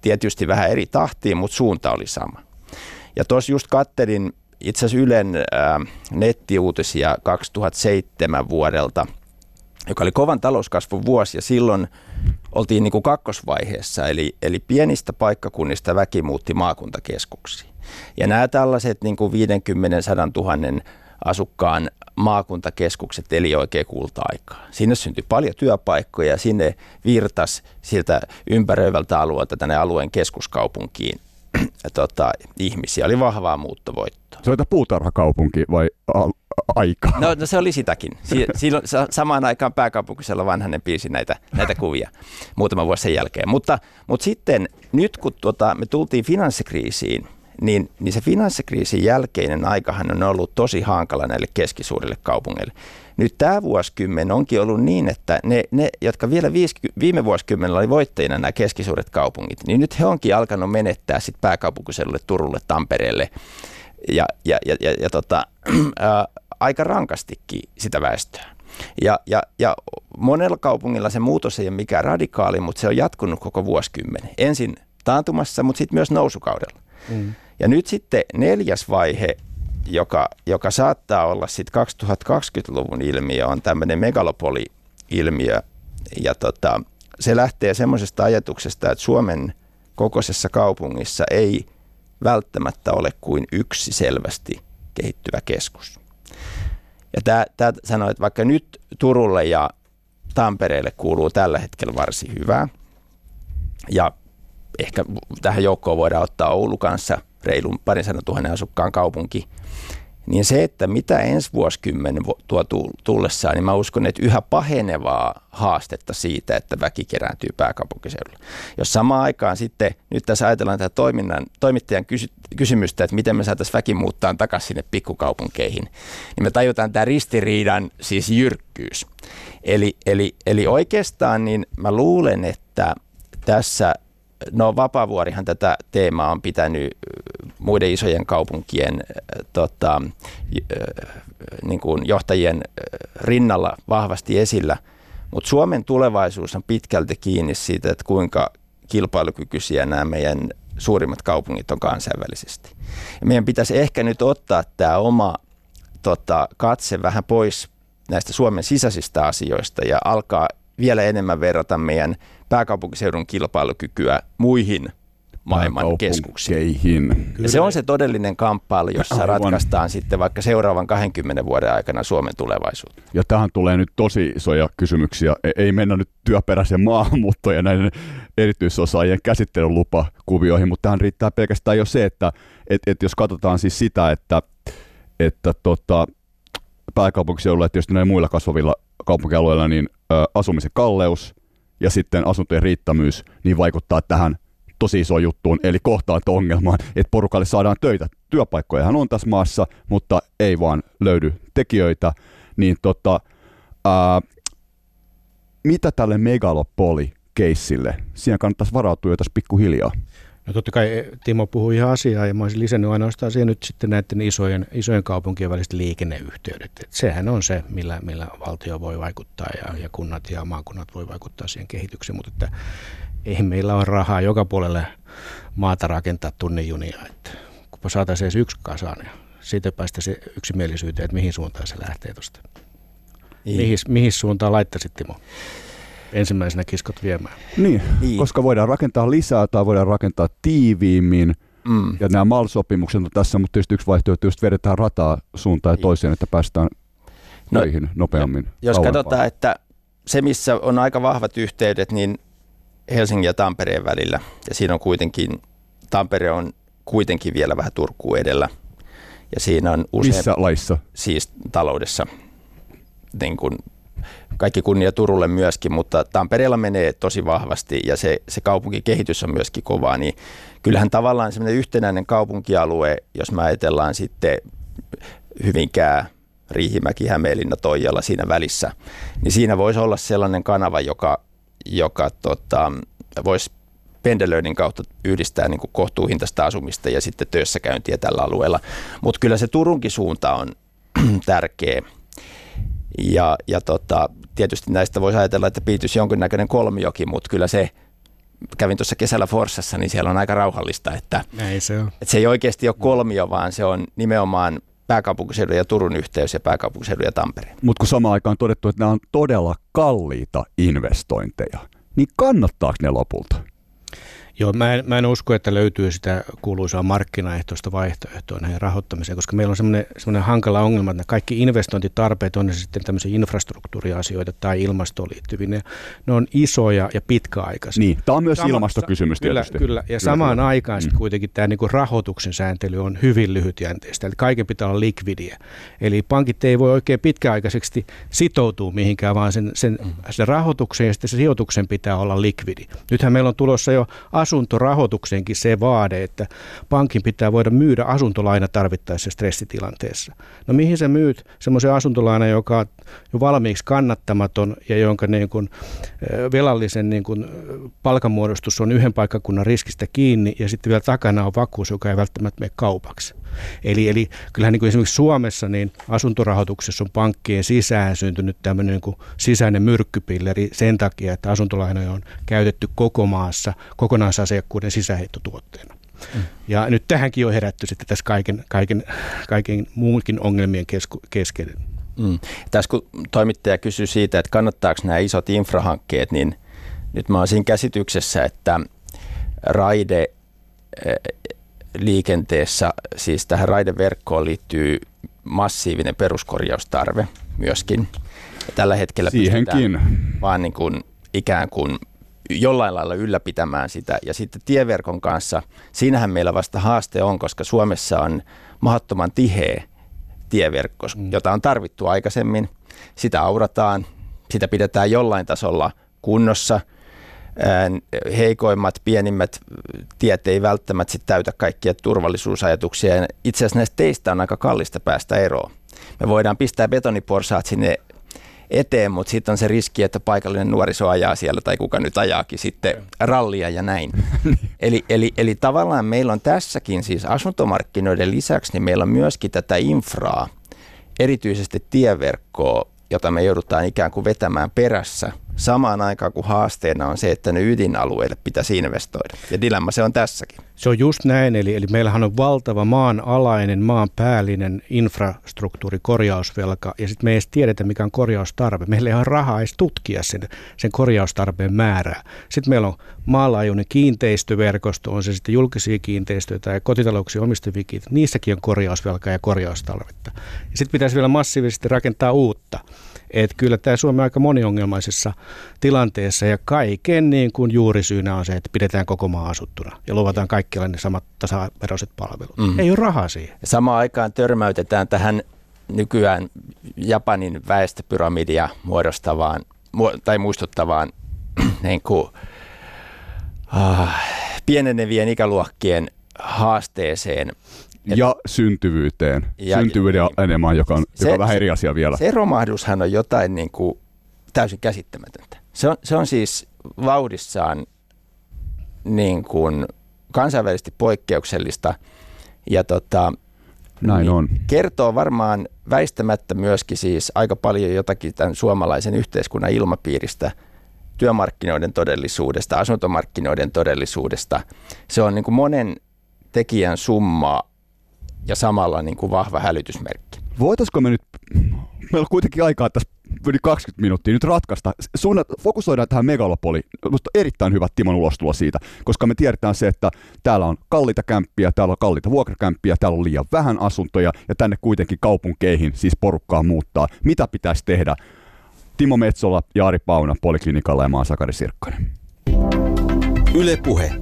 tietysti vähän eri tahtiin, mutta suunta oli sama. Ja tuossa just kattelin itse asiassa Ylen nettiuutisia 2007 vuodelta, joka oli kovan talouskasvun vuosi ja silloin oltiin niin kuin kakkosvaiheessa, eli, eli pienistä paikkakunnista väki muutti maakuntakeskuksiin. Ja nämä tällaiset niin kuin 50 100 000 asukkaan maakuntakeskukset eli oikein kulta-aikaa. Sinne syntyi paljon työpaikkoja ja sinne virtas siltä ympäröivältä alueelta tänne alueen keskuskaupunkiin *clears throat* tota, ihmisiä. Oli vahvaa muuttovoittoa. Se oli puutarhakaupunki vai aika? No, no, se oli sitäkin. Si- silloin, samaan aikaan pääkaupunkisella vanhanen piisi näitä, näitä kuvia muutama vuosi sen jälkeen. Mutta, mutta sitten nyt kun tuota, me tultiin finanssikriisiin, niin, niin se finanssikriisin jälkeinen aikahan on ollut tosi hankala näille keskisuurille kaupungeille. Nyt tämä vuosikymmen onkin ollut niin, että ne, ne jotka vielä viisi, viime vuosikymmenellä oli voittajina nämä keskisuuret kaupungit, niin nyt he onkin alkanut menettää sit pääkaupunkiseudulle, Turulle, Tampereelle ja, ja, ja, ja, ja tota, *clears throat* ää, aika rankastikin sitä väestöä. Ja, ja, ja monella kaupungilla se muutos ei ole mikään radikaali, mutta se on jatkunut koko vuosikymmenen. Ensin taantumassa, mutta sitten myös nousukaudella. Mm. Ja nyt sitten neljäs vaihe, joka, joka saattaa olla sitten 2020-luvun ilmiö, on tämmöinen megalopoli-ilmiö. Ja tota, se lähtee semmoisesta ajatuksesta, että Suomen kokoisessa kaupungissa ei välttämättä ole kuin yksi selvästi kehittyvä keskus. Ja tämä, tämä sanoo, että vaikka nyt Turulle ja Tampereelle kuuluu tällä hetkellä varsin hyvää, ja ehkä tähän joukkoon voidaan ottaa Oulu kanssa – reilun parin sadan tuhannen asukkaan kaupunki, niin se, että mitä ensi vuosikymmenen tuo tullessaan, niin mä uskon, että yhä pahenevaa haastetta siitä, että väki kerääntyy pääkaupunkiseudulla. Jos samaan aikaan sitten, nyt tässä ajatellaan tätä toiminnan, toimittajan kysy, kysymystä, että miten me saataisiin väki muuttaa takaisin sinne pikkukaupunkeihin, niin me tajutaan tämä ristiriidan siis jyrkkyys. Eli, eli, eli oikeastaan niin mä luulen, että tässä No Vapaavuorihan tätä teemaa on pitänyt muiden isojen kaupunkien tota, niin kuin johtajien rinnalla vahvasti esillä, mutta Suomen tulevaisuus on pitkälti kiinni siitä, että kuinka kilpailukykyisiä nämä meidän suurimmat kaupungit on kansainvälisesti. Ja meidän pitäisi ehkä nyt ottaa tämä oma tota, katse vähän pois näistä Suomen sisäisistä asioista ja alkaa vielä enemmän verrata meidän pääkaupunkiseudun kilpailukykyä muihin maailman keskuksiin. Ja se on se todellinen kamppailu, jossa Aivan. ratkaistaan sitten vaikka seuraavan 20 vuoden aikana Suomen tulevaisuutta. Ja tähän tulee nyt tosi isoja kysymyksiä. E- ei mennä nyt työperäisen maahanmuuttoon ja näiden erityisosaajien käsittelylupakuvioihin, mutta tähän riittää pelkästään jo se, että et, et jos katsotaan siis sitä, että, että tota, pääkaupunkiseudulla ja tietysti näillä muilla kasvavilla kaupunkialueilla, niin ö, asumisen kalleus ja sitten asuntojen riittämyys, niin vaikuttaa tähän tosi iso juttuun, eli kohtaanto-ongelmaan, että porukalle saadaan töitä. Työpaikkojahan on tässä maassa, mutta ei vaan löydy tekijöitä. Niin tota, ää, mitä tälle megalopoli-keissille? Siihen kannattaisi varautua jo tässä pikkuhiljaa. No totta kai eh, Timo puhui ihan asiaa ja mä olisin lisännyt ainoastaan siihen nyt sitten näiden isojen, isojen kaupunkien väliset liikenneyhteydet. Et sehän on se, millä, millä valtio voi vaikuttaa ja, ja kunnat ja maakunnat voi vaikuttaa siihen kehitykseen, mutta että ei meillä ole rahaa joka puolelle maata rakentaa tunnejunia. Että kunpa saataisiin edes yksi kasaan ja siitä päästä se yksimielisyyteen, että mihin suuntaan se lähtee tuosta. Niin. Mihin, mihin suuntaan laittaisit Timo? Ensimmäisenä kiskot viemään. Niin, niin, koska voidaan rakentaa lisää tai voidaan rakentaa tiiviimmin. Mm. Ja nämä MAL-sopimukset on tässä, mutta tietysti yksi vaihtoehto, jos vedetään rataa suuntaan ja niin. toiseen, että päästään no, nopeammin. Jos kauempaa. katsotaan, että se missä on aika vahvat yhteydet, niin Helsingin ja Tampereen välillä. Ja siinä on kuitenkin, Tampere on kuitenkin vielä vähän Turkuun edellä. Ja siinä on usein... Missä laissa? Siis taloudessa. Niin kuin kaikki kunnia Turulle myöskin, mutta Tampereella menee tosi vahvasti ja se, se kaupunkikehitys on myöskin kovaa, niin kyllähän tavallaan semmoinen yhtenäinen kaupunkialue, jos me ajatellaan sitten Hyvinkää, Riihimäki, Hämeenlinna, Toijala siinä välissä, niin siinä voisi olla sellainen kanava, joka, joka tota, voisi pendelöinnin kautta yhdistää niin kuin kohtuuhintaista asumista ja sitten työssäkäyntiä tällä alueella. Mutta kyllä se Turunkin suunta on *clears throat* tärkeä. Ja, ja tota, tietysti näistä voisi ajatella, että piitys jonkinnäköinen kolmiokin, mutta kyllä se, kävin tuossa kesällä Forssassa, niin siellä on aika rauhallista, että, Näin se, on. että se ei oikeasti ole kolmio, vaan se on nimenomaan pääkaupunkiseudun ja Turun yhteys ja pääkaupunkiseudun ja Tampere. Mutta kun samaan aikaan on todettu, että nämä on todella kalliita investointeja, niin kannattaako ne lopulta? Joo, mä en, mä en usko, että löytyy sitä kuuluisaa markkinaehtoista vaihtoehtoa näihin rahoittamiseen, koska meillä on semmoinen, hankala ongelma, että kaikki investointitarpeet, on ne sitten tämmöisiä infrastruktuuriasioita tai ilmastoon liittyviä, ne, ne on isoja ja pitkäaikaisia. Niin, tämä on myös Sama, ilmastokysymys kyllä, tietysti. Kyllä, ja kyllä, samaan kyllä. aikaan mm. kuitenkin tämä niinku rahoituksen sääntely on hyvin lyhytjänteistä, eli kaiken pitää olla likvidiä. Eli pankit ei voi oikein pitkäaikaisesti sitoutua mihinkään, vaan sen, sen, mm. sen rahoituksen ja sitten se sijoituksen pitää olla likvidi. Nythän meillä on tulossa jo asuntorahoituksenkin se vaade, että pankin pitää voida myydä asuntolaina tarvittaessa stressitilanteessa. No mihin sä myyt semmoisen asuntolaina, joka on jo valmiiksi kannattamaton ja jonka niin kuin velallisen niin kuin palkanmuodostus on yhden paikkakunnan riskistä kiinni ja sitten vielä takana on vakuus, joka ei välttämättä mene kaupaksi. Eli, eli kyllähän niin kuin esimerkiksi Suomessa niin asuntorahoituksessa on pankkien sisään syntynyt tämmöinen niin kuin sisäinen myrkkypilleri sen takia, että asuntolainoja on käytetty koko maassa kokonaisasiakkuuden sisäheittotuotteena. Mm. Ja nyt tähänkin on herätty sitten tässä kaiken, kaiken, kaiken muunkin ongelmien kesku, kesken. Mm. Tässä kun toimittaja kysyy siitä, että kannattaako nämä isot infrahankkeet, niin nyt mä olen siinä käsityksessä, että raide liikenteessä, siis tähän raideverkkoon liittyy massiivinen peruskorjaustarve myöskin. Ja tällä hetkellä Siihenkin. vaan niin kuin ikään kuin jollain lailla ylläpitämään sitä. Ja sitten tieverkon kanssa, siinähän meillä vasta haaste on, koska Suomessa on mahdottoman tiheä tieverkko, mm. jota on tarvittu aikaisemmin. Sitä aurataan, sitä pidetään jollain tasolla kunnossa – heikoimmat, pienimmät tiet ei välttämättä sit täytä kaikkia turvallisuusajatuksia. Ja itse asiassa näistä teistä on aika kallista päästä eroon. Me voidaan pistää betoniporsaat sinne eteen, mutta sitten on se riski, että paikallinen nuoriso ajaa siellä tai kuka nyt ajaakin sitten rallia ja näin. *laughs* eli, eli, eli tavallaan meillä on tässäkin siis asuntomarkkinoiden lisäksi, niin meillä on myöskin tätä infraa, erityisesti tieverkkoa, jota me joudutaan ikään kuin vetämään perässä samaan aikaan kun haasteena on se, että ne ydinalueille pitäisi investoida. Ja dilemma se on tässäkin. Se on just näin, eli, eli meillähän on valtava maanalainen, maanpäällinen infrastruktuuri, korjausvelka, ja sitten me ei edes tiedetä, mikä on korjaustarve. Meillä ei ole rahaa edes tutkia sen, sen korjaustarpeen määrää. Sitten meillä on maanlaajuinen kiinteistöverkosto, on se sitten julkisia kiinteistöjä tai kotitalouksia omistavia kiinteistöjä, niissäkin on korjausvelkaa ja korjaustarvetta. Ja sitten pitäisi vielä massiivisesti rakentaa uutta. Että kyllä tämä Suomi on aika moniongelmaisessa tilanteessa ja kaiken niin kuin juurisyynä on se, että pidetään koko maa asuttuna ja luvataan kaikille ne samat tasaveroiset palvelut. Mm. Ei ole rahaa siihen. Samaan aikaan törmäytetään tähän nykyään Japanin väestöpyramidia muodostavaan tai muistuttavaan *clears throat* niin kuin, uh, pienenevien ikäluokkien haasteeseen, ja syntyvyyteen. Ja, Syntyvyyden enemmän, joka on, se, joka on vähän eri asia vielä. Se romahdushan on jotain niin kuin täysin käsittämätöntä. Se on, se on siis vauhdissaan niin kuin kansainvälisesti poikkeuksellista ja tota, Näin niin on. kertoo varmaan väistämättä myöskin siis aika paljon jotakin tämän suomalaisen yhteiskunnan ilmapiiristä, työmarkkinoiden todellisuudesta, asuntomarkkinoiden todellisuudesta. Se on niin kuin monen tekijän summa ja samalla niin kuin vahva hälytysmerkki. Voitaisiko me nyt, meillä on kuitenkin aikaa tässä yli 20 minuuttia nyt ratkaista. Suunnat, fokusoidaan tähän megalopoli. Minusta on erittäin hyvä Timon ulostulo siitä, koska me tiedetään se, että täällä on kalliita kämppiä, täällä on kalliita vuokrakämppiä, täällä on liian vähän asuntoja ja tänne kuitenkin kaupunkeihin siis porukkaa muuttaa. Mitä pitäisi tehdä? Timo Metsola ja Ari Pauna Poliklinikalla ja maan Sakari Sirkkonen. Ylepuhe.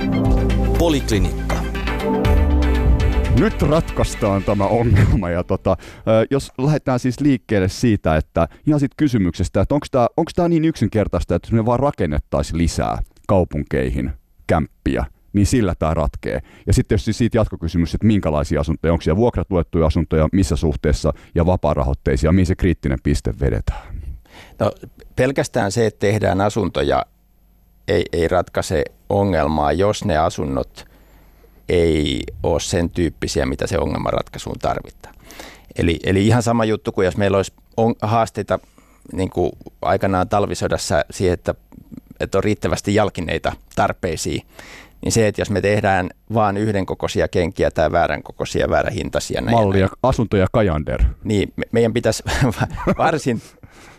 Poliklinikka. Nyt ratkaistaan tämä ongelma ja tota, jos lähdetään siis liikkeelle siitä, että ihan siitä kysymyksestä, että onko tämä, niin yksinkertaista, että me vaan rakennettaisiin lisää kaupunkeihin kämppiä, niin sillä tämä ratkee. Ja sitten jos siis siitä jatkokysymys, että minkälaisia asuntoja, onko siellä vuokratuettuja asuntoja, missä suhteessa ja vapaarahoitteisia, mihin se kriittinen piste vedetään? No pelkästään se, että tehdään asuntoja, ei, ei ratkaise ongelmaa, jos ne asunnot ei ole sen tyyppisiä, mitä se ongelmanratkaisuun tarvitaan. Eli, eli ihan sama juttu kuin jos meillä olisi on, haasteita niin kuin aikanaan talvisodassa siihen, että, että on riittävästi jalkineita tarpeisiin, niin se, että jos me tehdään vain yhden kokoisia kenkiä tai väärän kokoisia, väärän hintaisia. Mallia, näin, asuntoja Kajander. Niin, me, meidän pitäisi *laughs* varsin,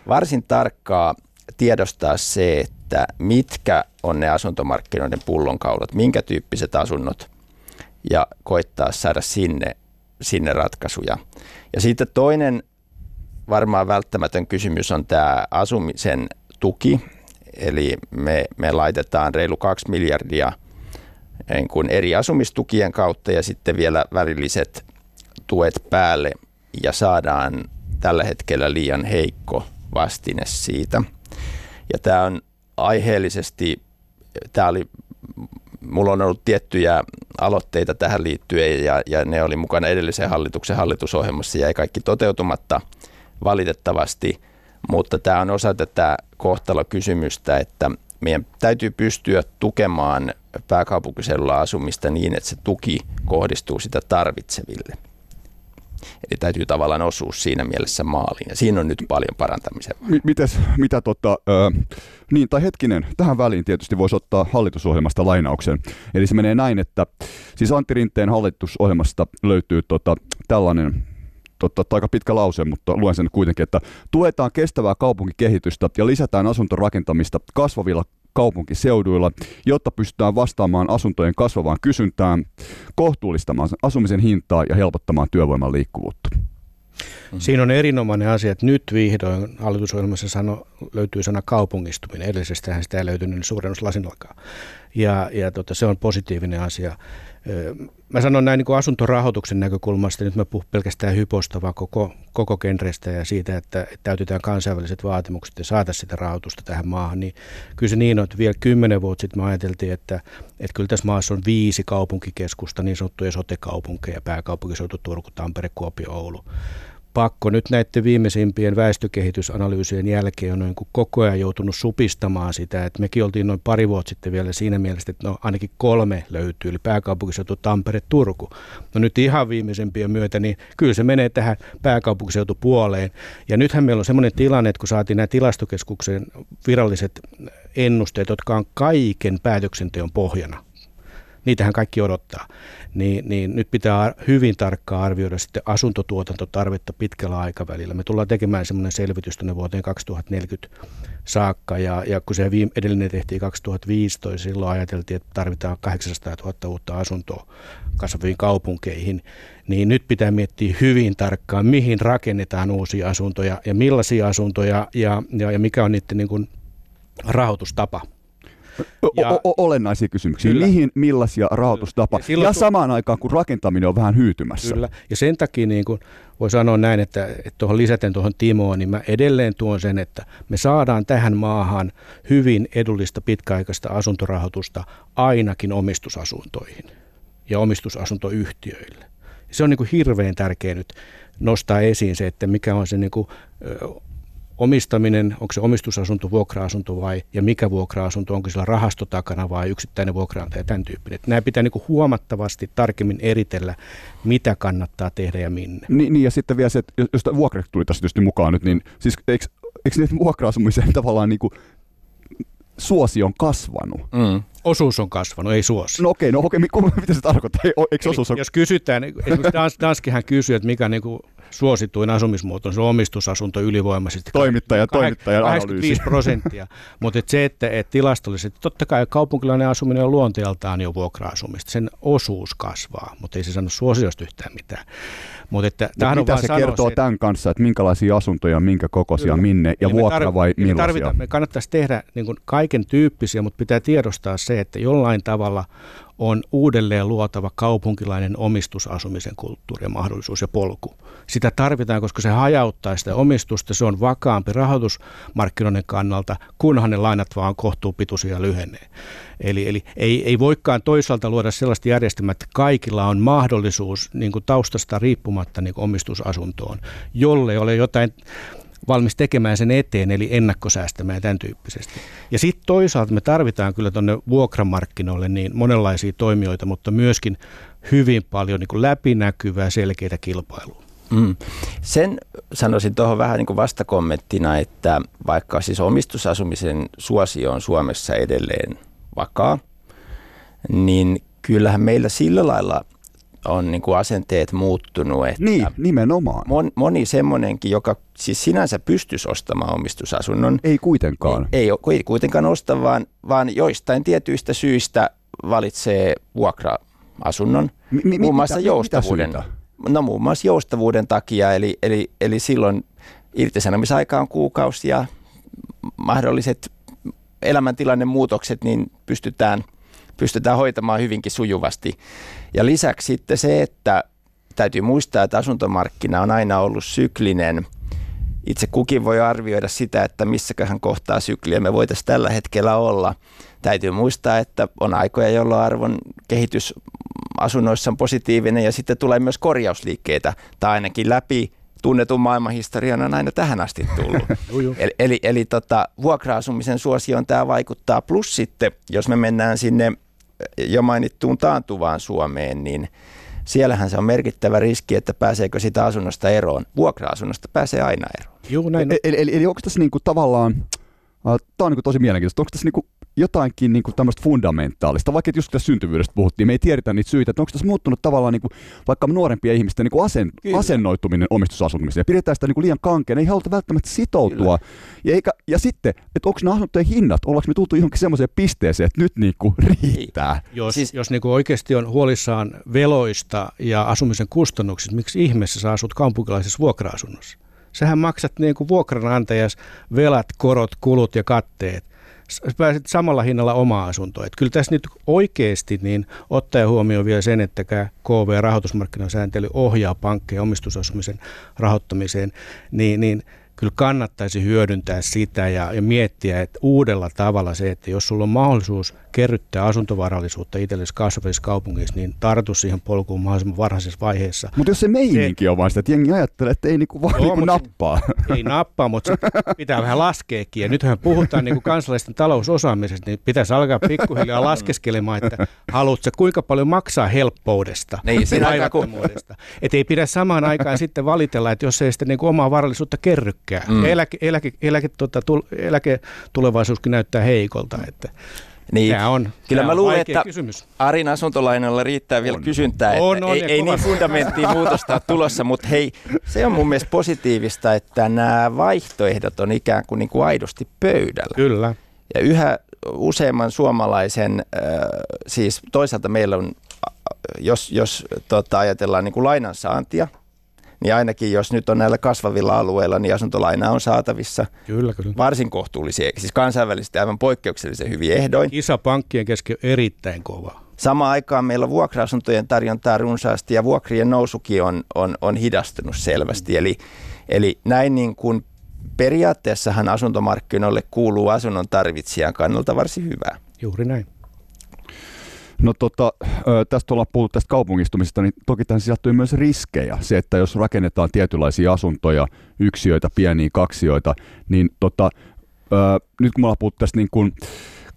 varsin tarkkaa tiedostaa se, että mitkä on ne asuntomarkkinoiden pullonkaulat, minkä tyyppiset asunnot – ja koittaa saada sinne, sinne ratkaisuja. Ja sitten toinen varmaan välttämätön kysymys on tämä asumisen tuki. Eli me, me laitetaan reilu 2 miljardia niin kuin eri asumistukien kautta ja sitten vielä välilliset tuet päälle ja saadaan tällä hetkellä liian heikko vastine siitä. Ja tämä on aiheellisesti, tämä oli mulla on ollut tiettyjä aloitteita tähän liittyen ja, ja ne oli mukana edellisen hallituksen hallitusohjelmassa ja ei kaikki toteutumatta valitettavasti, mutta tämä on osa tätä kohtalokysymystä, että meidän täytyy pystyä tukemaan pääkaupunkiseudulla asumista niin, että se tuki kohdistuu sitä tarvitseville. Eli täytyy tavallaan osua siinä mielessä maaliin. Ja siinä on nyt paljon parantamisen. M- mites, mitä tota, ö, niin tai hetkinen, tähän väliin tietysti voisi ottaa hallitusohjelmasta lainauksen. Eli se menee näin, että siis Antti Rinteen hallitusohjelmasta löytyy tota, tällainen totta, aika pitkä lause, mutta luen sen kuitenkin, että tuetaan kestävää kaupunkikehitystä ja lisätään asuntorakentamista kasvavilla kaupunkiseuduilla, jotta pystytään vastaamaan asuntojen kasvavaan kysyntään, kohtuullistamaan asumisen hintaa ja helpottamaan työvoiman liikkuvuutta. Mm-hmm. Siinä on erinomainen asia, että nyt vihdoin hallitusohjelmassa sano, löytyy sana kaupungistuminen. Edellisestähän sitä ei löytynyt suurennuslasinalkaan. Ja, ja tota, se on positiivinen asia. Mä sanon näin niin asuntorahoituksen näkökulmasta, nyt mä puhun pelkästään hyposta, vaan koko, koko genrestä ja siitä, että, että täytetään kansainväliset vaatimukset ja saataisiin sitä rahoitusta tähän maahan, niin kyllä se niin on, että vielä kymmenen vuotta sitten me ajateltiin, että, että kyllä tässä maassa on viisi kaupunkikeskusta, niin sanottuja sote-kaupunkeja, pääkaupunkiseutu, Turku, Tampere, Kuopio, Oulu pakko nyt näiden viimeisimpien väestökehitysanalyysien jälkeen on niin kuin koko ajan joutunut supistamaan sitä, että mekin oltiin noin pari vuotta sitten vielä siinä mielessä, että no ainakin kolme löytyy, eli pääkaupunkiseutu, Tampere, Turku. No nyt ihan viimeisimpien myötä, niin kyllä se menee tähän pääkaupunkiseutupuoleen. Ja nythän meillä on semmoinen tilanne, että kun saatiin nämä tilastokeskuksen viralliset ennusteet, jotka on kaiken päätöksenteon pohjana, niitähän kaikki odottaa, niin, niin nyt pitää hyvin tarkkaan arvioida sitten asuntotuotantotarvetta pitkällä aikavälillä. Me tullaan tekemään semmoinen selvitys tuonne vuoteen 2040 saakka, ja, ja kun se viime, edellinen tehtiin 2015, silloin ajateltiin, että tarvitaan 800 000 uutta asuntoa kasvaviin kaupunkeihin, niin nyt pitää miettiä hyvin tarkkaan, mihin rakennetaan uusia asuntoja ja millaisia asuntoja ja, ja, ja mikä on niiden niin kuin rahoitustapa. Ja, o- o- olennaisia kysymyksiä. Kyllä. Mihin, millaisia rahoitustapa. Ja, ja samaan aikaan, kun rakentaminen on vähän hyytymässä. Kyllä. Ja sen takia niin kuin voi sanoa näin, että, että tuohon lisäten tuohon Timoon, niin mä edelleen tuon sen, että me saadaan tähän maahan hyvin edullista pitkäaikaista asuntorahoitusta ainakin omistusasuntoihin ja omistusasuntoyhtiöille. Se on niin kuin hirveän tärkeä nyt nostaa esiin se, että mikä on se niin kuin, omistaminen, onko se omistusasunto, vuokra-asunto vai, ja mikä vuokra-asunto, onko sillä rahasto takana vai yksittäinen vuokra-antaja, tämän tyyppinen. Että nämä pitää niin kuin huomattavasti tarkemmin eritellä, mitä kannattaa tehdä ja minne. Niin, niin ja sitten vielä se, että jos vuokra tuli tässä tietysti mukaan nyt, niin siis eikö, eikö niitä vuokra-asumiseen tavallaan niin kuin suosi on kasvanut. Mm. Osuus on kasvanut, ei suosi. No okei, no okei, *laughs* mitä se tarkoittaa? Eikö osuus on... Jos kysytään, esimerkiksi Danskihän kysyy, että mikä niin kuin suosituin asumismuoto on se omistusasunto ylivoimaisesti. Toimittaja, toimittaja 85 prosenttia. *laughs* Mutta et se, että et tilastollisesti, totta kai kaupunkilainen asuminen on luonteeltaan jo vuokra-asumista. Sen osuus kasvaa, mutta ei se sano suosiosta yhtään mitään. Mutta että no, mitä se kertoo se, tämän kanssa, että minkälaisia asuntoja, minkä kokoisia, kyllä. minne ja Eli vuokra tarv- vai millaisia? Me, tarvitaan, me kannattaisi tehdä niin kaiken tyyppisiä, mutta pitää tiedostaa se, että jollain tavalla on uudelleen luotava kaupunkilainen omistusasumisen kulttuuri ja mahdollisuus ja polku. Sitä tarvitaan, koska se hajauttaa sitä omistusta, se on vakaampi rahoitusmarkkinoiden kannalta, kunhan ne lainat vaan kohtuupituisia lyhenee. Eli, eli ei, ei voikaan toisaalta luoda sellaista järjestelmää, että kaikilla on mahdollisuus niin kuin taustasta riippumatta niin kuin omistusasuntoon, jolle ole jotain valmis tekemään sen eteen, eli ennakkosäästämään ja tämän tyyppisesti. Ja sitten toisaalta me tarvitaan kyllä tuonne vuokramarkkinoille niin monenlaisia toimijoita, mutta myöskin hyvin paljon niin kuin läpinäkyvää, selkeitä kilpailua. Mm. Sen sanoisin tuohon vähän niin kuin vastakommenttina, että vaikka siis omistusasumisen suosio on Suomessa edelleen vakaa, niin kyllähän meillä sillä lailla on niin kuin asenteet muuttunut. Että niin, nimenomaan. Moni, moni semmoinenkin, joka siis sinänsä pystyisi ostamaan omistusasunnon. Ei kuitenkaan. Ei, ei, ei kuitenkaan osta, vaan, vaan joistain tietyistä syistä valitsee vuokra-asunnon. Mi- muun muassa mitä, joustavuuden. Mitä no muun muassa joustavuuden takia, eli, eli, eli silloin irtisanomisaika on kuukausi ja mahdolliset elämäntilanne muutokset niin pystytään, pystytään hoitamaan hyvinkin sujuvasti. Ja lisäksi sitten se, että täytyy muistaa, että asuntomarkkina on aina ollut syklinen. Itse kukin voi arvioida sitä, että missäköhän kohtaa sykliä me voitaisiin tällä hetkellä olla. Täytyy muistaa, että on aikoja, jolloin arvon kehitys asunnoissa on positiivinen ja sitten tulee myös korjausliikkeitä tai ainakin läpi tunnetun maailmanhistorian on aina tähän asti tullut. *laughs* eli eli, eli tota, vuokra-asumisen suosioon tämä vaikuttaa. Plus sitten, jos me mennään sinne jo mainittuun taantuvaan Suomeen, niin siellähän se on merkittävä riski, että pääseekö sitä asunnosta eroon. Vuokra-asunnosta pääsee aina eroon. Joo, näin. Eli, eli, eli onko tässä niinku tavallaan, tämä on niinku tosi mielenkiintoista, onko tässä niinku jotainkin niin kuin tämmöistä fundamentaalista, vaikka just tässä syntyvyydestä puhuttiin, me ei tiedetä niitä syitä, että onko tässä muuttunut tavallaan niin kuin, vaikka nuorempia ihmisten niin kuin asen, asennoituminen omistusasumiseen, ja pidetään sitä niin kuin liian kankeen, ei haluta välttämättä sitoutua, ja, eikä, ja sitten, että onko nämä asuntojen hinnat, ollaanko me tultu johonkin semmoiseen pisteeseen, että nyt niin kuin riittää. Jos, siis, jos niin kuin oikeasti on huolissaan veloista ja asumisen kustannuksista, miksi ihmeessä sä asut kaupunkilaisessa vuokra-asunnossa? Sähän maksat niin kuin vuokranantajas velat, korot, kulut ja katteet pääset samalla hinnalla omaa asuntoa. Että kyllä tässä nyt oikeasti niin ottaa huomioon vielä sen, että KV-rahoitusmarkkinasääntely ohjaa pankkeja omistusasumisen rahoittamiseen, niin, niin kyllä kannattaisi hyödyntää sitä ja, ja miettiä että uudella tavalla se, että jos sulla on mahdollisuus kerryttää asuntovarallisuutta itsellesi kasvavissa kaupungeissa, niin tartu siihen polkuun mahdollisimman varhaisessa vaiheessa. Mutta jos se meininki on vaan sitä, että jengi ajattelee, että ei niinku vaan Joo, niinku nappaa. *laughs* Ei nappaa, mutta pitää vähän laskeekin. Ja nythän puhutaan niin kuin kansalaisten talousosaamisesta, niin pitäisi alkaa pikkuhiljaa laskeskelemaan, että haluatko kuinka paljon maksaa helppoudesta Niin, kun- vaivattomuudesta. Että ei pidä samaan aikaan sitten valitella, että jos ei sitä niin kuin omaa varallisuutta kerrykään. Mm. Eläke, eläke, eläke, tota, tul, eläke tulevaisuuskin näyttää heikolta. Että Niin. Tämä on, Kyllä tämä mä on luulen, että kysymys. Arin asuntolainalla riittää vielä kysyntää, että On, on, ei, ei niin kovasti. fundamenttiin muutosta ole tulossa, mutta hei, se on mun mielestä positiivista, että nämä vaihtoehdot on ikään kuin, niin kuin aidosti pöydällä. Kyllä. Ja yhä useamman suomalaisen, äh, siis toisaalta meillä on, äh, jos, jos tota, ajatellaan niin kuin lainansaantia, niin ainakin jos nyt on näillä kasvavilla alueilla, niin asuntolaina on saatavissa Kyllä, kyllä. varsin kohtuullisia, siis kansainvälisesti aivan poikkeuksellisen hyvin ehdoin. Kisa pankkien kesken on erittäin kova. Samaan aikaan meillä on vuokra-asuntojen tarjontaa runsaasti ja vuokrien nousukin on, on, on hidastunut selvästi. Eli, eli näin niin kuin periaatteessahan asuntomarkkinoille kuuluu asunnon tarvitsijan kannalta varsin hyvää. Juuri näin. No tota, tästä ollaan puhuttu tästä kaupungistumisesta, niin toki tähän sisältyy myös riskejä. Se, että jos rakennetaan tietynlaisia asuntoja, yksiöitä, pieniä kaksioita, niin tota, nyt kun me ollaan puhuttu tästä niin kuin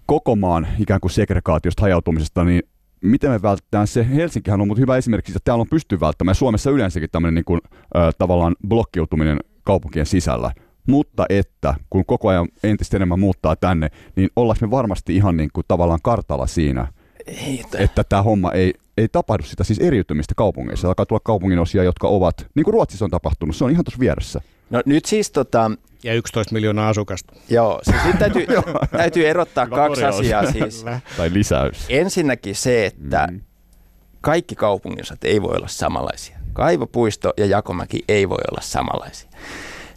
koko maan ikään kuin segregaatiosta, hajautumisesta, niin miten me vältetään se, Helsinkihän on mutta hyvä esimerkki, että täällä on pysty välttämään, Suomessa yleensäkin tämmöinen niin kuin, ö, tavallaan blokkiutuminen kaupunkien sisällä, mutta että kun koko ajan entistä enemmän muuttaa tänne, niin ollaanko me varmasti ihan niin kuin tavallaan kartalla siinä, Ei, että tämä homma ei, ei tapahdu sitä siis eriytymistä kaupungeissa. Alkaa tulla kaupungin osia, jotka ovat, niin kuin Ruotsissa on tapahtunut, se on ihan tuossa vieressä. No nyt siis tota, Ja 11 miljoonaa asukasta. joo, siis nyt täytyy, *laughs* täytyy erottaa Hyvä kaksi korjaus. asiaa siis. Tai lisäys. Ensinnäkin se, että Mm. kaikki kaupunginosat ei voi olla samanlaisia. Kaivopuisto ja Jakomäki ei voi olla samanlaisia.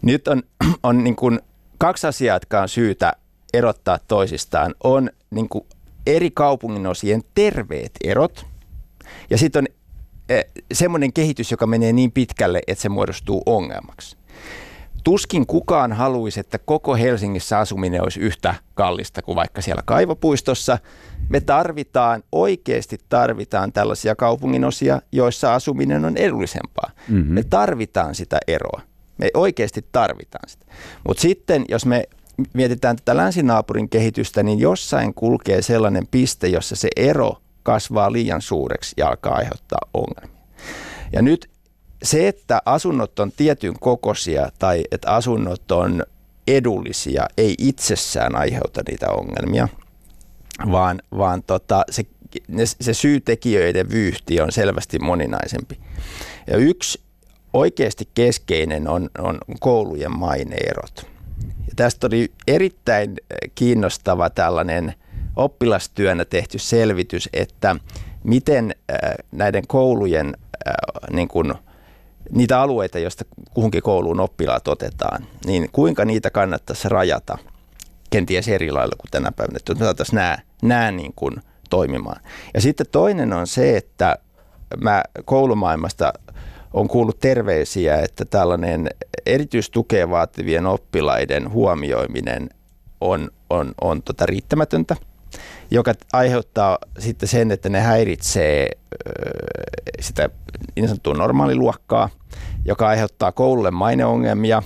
Nyt on, *clears throat* on niin kuin kaksi asiaa, jotka on syytä erottaa toisistaan. On niin kuin eri kaupunginosien terveet erot ja sitten on eh, semmoinen kehitys, joka menee niin pitkälle, että se muodostuu ongelmaksi. Tuskin kukaan haluaisi, että koko Helsingissä asuminen olisi yhtä kallista kuin vaikka siellä kaivopuistossa. Me tarvitaan, oikeasti tarvitaan tällaisia kaupunginosia, joissa asuminen on edullisempaa. Mhm. Me tarvitaan sitä eroa. Me oikeasti tarvitaan sitä. Mutta sitten, jos me mietitään tätä länsinaapurin kehitystä, niin jossain kulkee sellainen piste, jossa se ero kasvaa liian suureksi ja alkaa aiheuttaa ongelmia. Ja nyt se, että asunnot on tietyn kokoisia tai että asunnot on edullisia, ei itsessään aiheuta niitä ongelmia, vaan, vaan tota, se, ne, se syytekijöiden vyyhti on selvästi moninaisempi. Ja yksi oikeasti keskeinen on, on koulujen maineerot. Tästä oli erittäin eh, kiinnostava tällainen oppilastyönä tehty selvitys, että miten äh, näiden koulujen äh, niin kuin, niitä alueita, joista kuhunkin kouluun oppilaat otetaan, niin kuinka niitä kannattaisi rajata kenties eri lailla kuin tänä päivänä, että me saataisiin nämä, nämä niin kuin toimimaan. Ja sitten toinen on se, että mä koulumaailmasta on kuullut terveisiä, että tällainen erityistukea vaativien oppilaiden huomioiminen on, on, on tota riittämätöntä, joka aiheuttaa sitten sen, että ne häiritsee ö, sitä niin sanottua normaaliluokkaa, joka aiheuttaa koululle maineongelmia,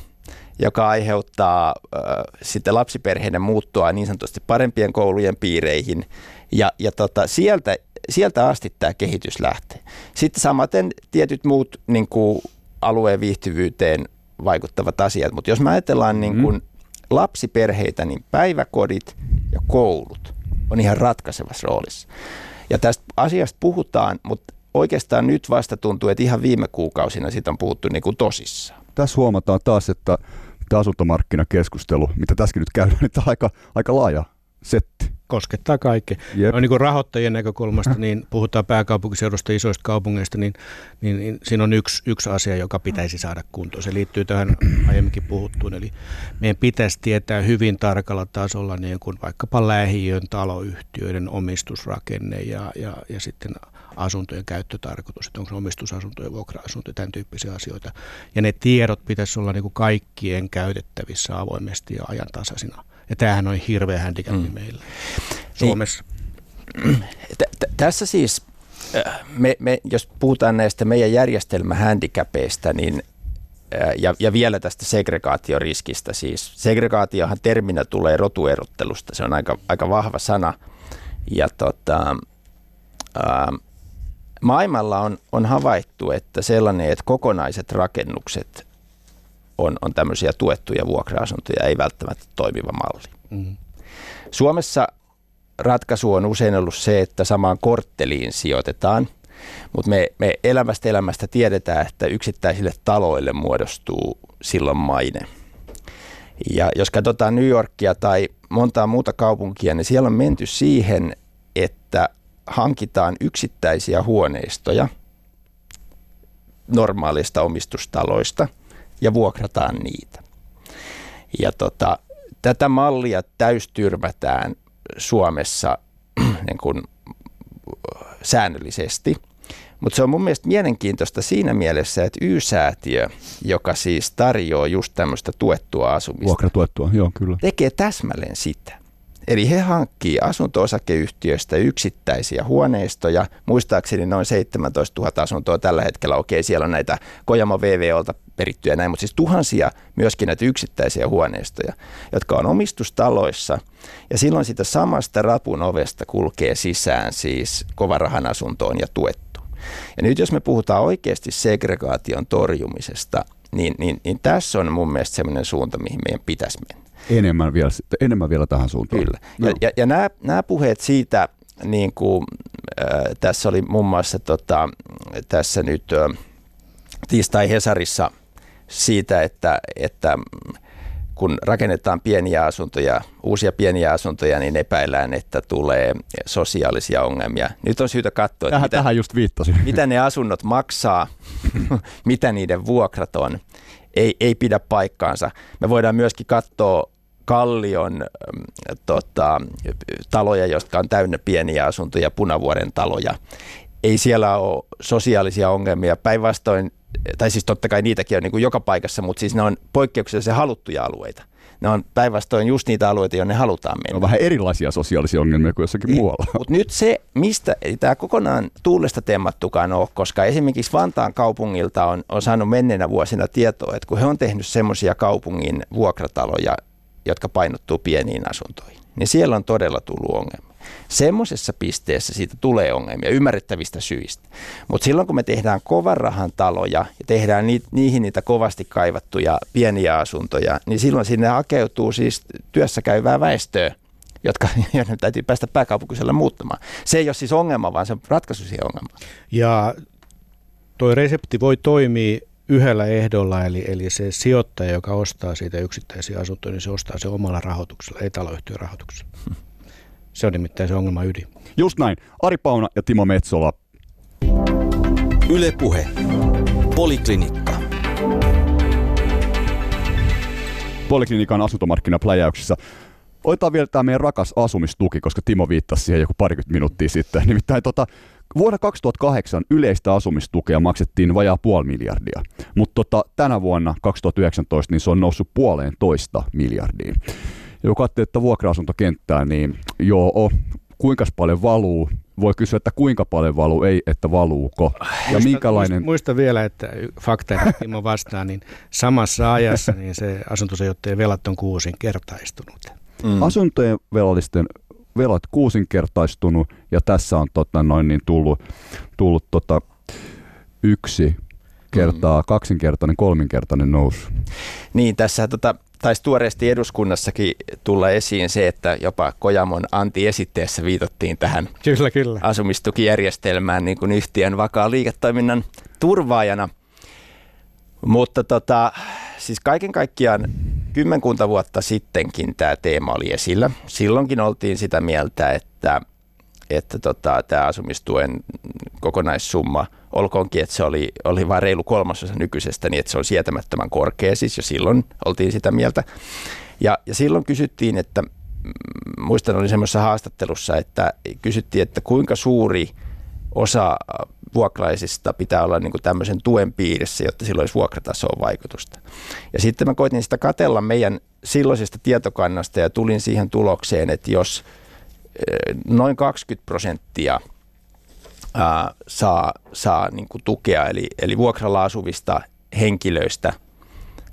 joka aiheuttaa ö, sitten lapsiperheiden muuttoa niin sanotusti parempien koulujen piireihin. Ja, ja tota, sieltä, sieltä asti tämä kehitys lähtee. Sitten samaten tietyt muut niin kuin alueen viihtyvyyteen vaikuttavat asiat. Mutta jos me ajatellaan niin kuin lapsiperheitä, niin päiväkodit ja koulut on ihan ratkaisevassa roolissa. Ja tästä asiasta puhutaan, mutta oikeastaan nyt vasta tuntuu, että ihan viime kuukausina siitä on puhuttu niin kuin tosissaan. Tässä huomataan taas, että tämä asuntomarkkinakeskustelu, mitä tässäkin nyt käydään, *laughs* niin tämä on aika, aika laaja setti. Koskettaa kaikkea. Jep. No, niin kuin rahoittajien näkökulmasta, niin puhutaan pääkaupunkiseudusta isoista kaupungeista, niin, niin, niin siinä on yksi, yksi asia, joka pitäisi saada kuntoon. Se liittyy tähän aiemminkin puhuttuun. Eli meidän pitäisi tietää hyvin tarkalla tasolla niin kuin vaikkapa lähiön taloyhtiöiden omistusrakenne ja, ja, ja sitten asuntojen käyttötarkoitus, että onko se omistusasuntoja, vuokra-asuntoja, tämän tyyppisiä asioita. Ja ne tiedot pitäisi olla niin kuin kaikkien käytettävissä avoimesti ja ajantasaisina. Ja tämähän on hirveä handicap mm. meillä Suomessa. *clears throat* Niin, t- tässä siis, äh, me, me, jos puhutaan näistä meidän järjestelmähandicapeista, niin äh, ja, ja vielä tästä segregaatioriskistä siis. Segregaatiohan terminä tulee rotuerottelusta, se on aika, aika vahva sana. Ja tota, ää, ähm, maailmalla on, on havaittu, että sellainen, että kokonaiset rakennukset on, on tämmöisiä tuettuja vuokra-asuntoja, ei välttämättä toimiva malli. Mm. Suomessa ratkaisu on usein ollut se, että samaan kortteliin sijoitetaan, mutta me, me elämästä elämästä tiedetään, että yksittäisille taloille muodostuu silloin maine. Ja jos katsotaan New Yorkia tai montaa muuta kaupunkia, niin siellä on menty siihen, että hankitaan yksittäisiä huoneistoja normaalista omistustaloista vuokrataan niitä. Ja tota, tätä mallia täystyrmätään Suomessa *clears throat* niin kuin, säännöllisesti. Mutta se on mun mielestä mielenkiintoista siinä mielessä, että Y-säätiö, joka siis tarjoaa just tämmöistä tuettua asumista, Vuokratuettua, joo kyllä. tekee täsmälleen sitä. Eli he hankkii asunto-osakeyhtiöistä yksittäisiä huoneistoja. Muistaakseni noin 17 000 asuntoa tällä hetkellä. Okei, siellä on näitä Kojamo VVOlta perittyjä näin, mutta siis tuhansia myöskin näitä yksittäisiä huoneistoja, jotka on omistustaloissa. Ja silloin sitä samasta rapun ovesta kulkee sisään siis kovarahan asuntoon ja tuettu. Ja nyt jos me puhutaan oikeasti segregaation torjumisesta, niin, niin, niin tässä on mun mielestä sellainen suunta, mihin meidän pitäisi mennä enemmän vielä, enemmän vielä tähän suuntaan. Kyllä. No. Ja, ja, ja nämä, nämä puheet siitä, niin kuin, äh, tässä oli muun muassa tota, tässä nyt äh, tiistai Hesarissa siitä, että, että kun rakennetaan pieniä asuntoja, uusia pieniä asuntoja, niin epäillään, että tulee sosiaalisia ongelmia. Nyt on syytä katsoa, tähän, mitä, tähän just viittasin. *laughs* mitä ne asunnot maksaa, *laughs* mitä niiden vuokrat on. Ei, ei pidä paikkaansa. Me voidaan myöskin katsoa Kallion tota, taloja, jotka on täynnä pieniä asuntoja, Punavuoren taloja. Ei siellä ole sosiaalisia ongelmia. Päinvastoin, tai siis totta kai niitäkin on niin kuin joka paikassa, mutta siis ne on poikkeuksellisen haluttuja alueita. Ne on päinvastoin just niitä alueita, joihin ne halutaan mennä. On vähän erilaisia sosiaalisia ongelmia kuin jossakin muualla. Mutta nyt se, mistä ei tämä kokonaan tuulesta temmattukaan ole, koska esimerkiksi Vantaan kaupungilta on, on saanut menneenä vuosina tietoa, että kun he on tehnyt semmoisia kaupungin vuokrataloja, jotka painottuu pieniin asuntoihin, niin siellä on todella tullut ongelma. Semmoisessa pisteessä siitä tulee ongelmia ymmärrettävistä syistä. Mutta silloin kun me tehdään kovan rahan taloja ja tehdään ni, niihin niitä kovasti kaivattuja pieniä asuntoja, niin silloin sinne hakeutuu siis työssä käyvää väestöä, jotka *laughs* täytyy päästä pääkaupunkisella muuttamaan. Se ei ole siis ongelma, vaan se on ratkaisu siihen ongelmaan. Ja tuo resepti voi toimia yhdellä ehdolla, eli, eli se sijoittaja, joka ostaa siitä yksittäisiä asuntoja, niin se ostaa se omalla rahoituksella, ei taloyhtiön rahoituksella. Se on nimittäin se ongelma ydin. Just näin. Ari Pauna ja Timo Metsola. Yle Puhe. Poliklinikka. Poliklinikan asuntomarkkinapläjäyksessä. Otetaan vielä tämä meidän rakas asumistuki, koska Timo viittasi siihen joku parikymmentä minuuttia sitten. Nimittäin tota, Vuonna 2008 yleistä asumistukea maksettiin vajaa puoli miljardia, mutta tota, tänä vuonna 2019 niin se on noussut puoleen toista miljardiin. Ja kun katsoo, että vuokra-asuntokenttää, niin joo, kuinka paljon valuu, voi kysyä, että kuinka paljon valuu, ei, että valuuko. Ja muista, minkälainen... Muista vielä, että fakta Timo vastaan, niin samassa ajassa niin se asuntosijoittajien velat on kuusinkertaistunut. Mm. Asuntojen velallisten velat kuusinkertaistunut ja tässä on tota, noin niin tullut, tullut tota, yksi kertaa, mm. kaksinkertainen, kolminkertainen nousu. Niin, tässä tota, taisi tuoreesti eduskunnassakin tulla esiin se, että jopa Kojamon anti-esitteessä viitottiin tähän kyllä, kyllä. asumistukijärjestelmään niin kuin yhtiön vakaa liiketoiminnan turvaajana. Mutta tota, siis kaiken kaikkiaan kymmenkunta vuotta sittenkin tämä teema oli esillä. Silloinkin oltiin sitä mieltä, että, että tota, tämä asumistuen kokonaissumma, olkoonkin, että se oli, oli vain reilu kolmasosa nykyisestä, niin että se on sietämättömän korkea, siis jo silloin oltiin sitä mieltä. Ja, ja silloin kysyttiin, että mm, muistan oli semmoisessa haastattelussa, että kysyttiin, että kuinka suuri osa vuokraisista pitää olla niin kuin tämmöisen tuen piirissä, jotta sillä olisi vuokratasoon vaikutusta. Ja sitten mä koitin sitä katella meidän silloisesta tietokannasta ja tulin siihen tulokseen, että jos noin 20 prosenttia ää, saa, saa niin kuin tukea, eli, eli vuokralla asuvista henkilöistä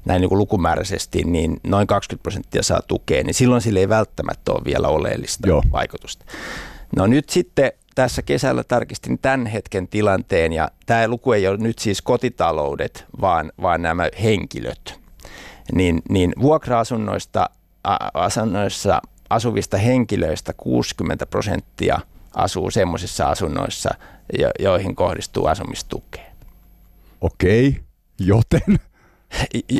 näin niin kuin lukumääräisesti, niin noin 20 prosenttia saa tukea, niin silloin sille ei välttämättä ole vielä oleellista Joo. vaikutusta. No nyt sitten tässä kesällä tarkistin tämän hetken tilanteen ja tämä luku ei ole nyt siis kotitaloudet, vaan, vaan nämä henkilöt. Niin, niin vuokra-asunnoista asunnoissa asuvista henkilöistä 60 prosenttia asuu semmoisissa asunnoissa, jo, joihin kohdistuu asumistukea. Okei, joten? *laughs*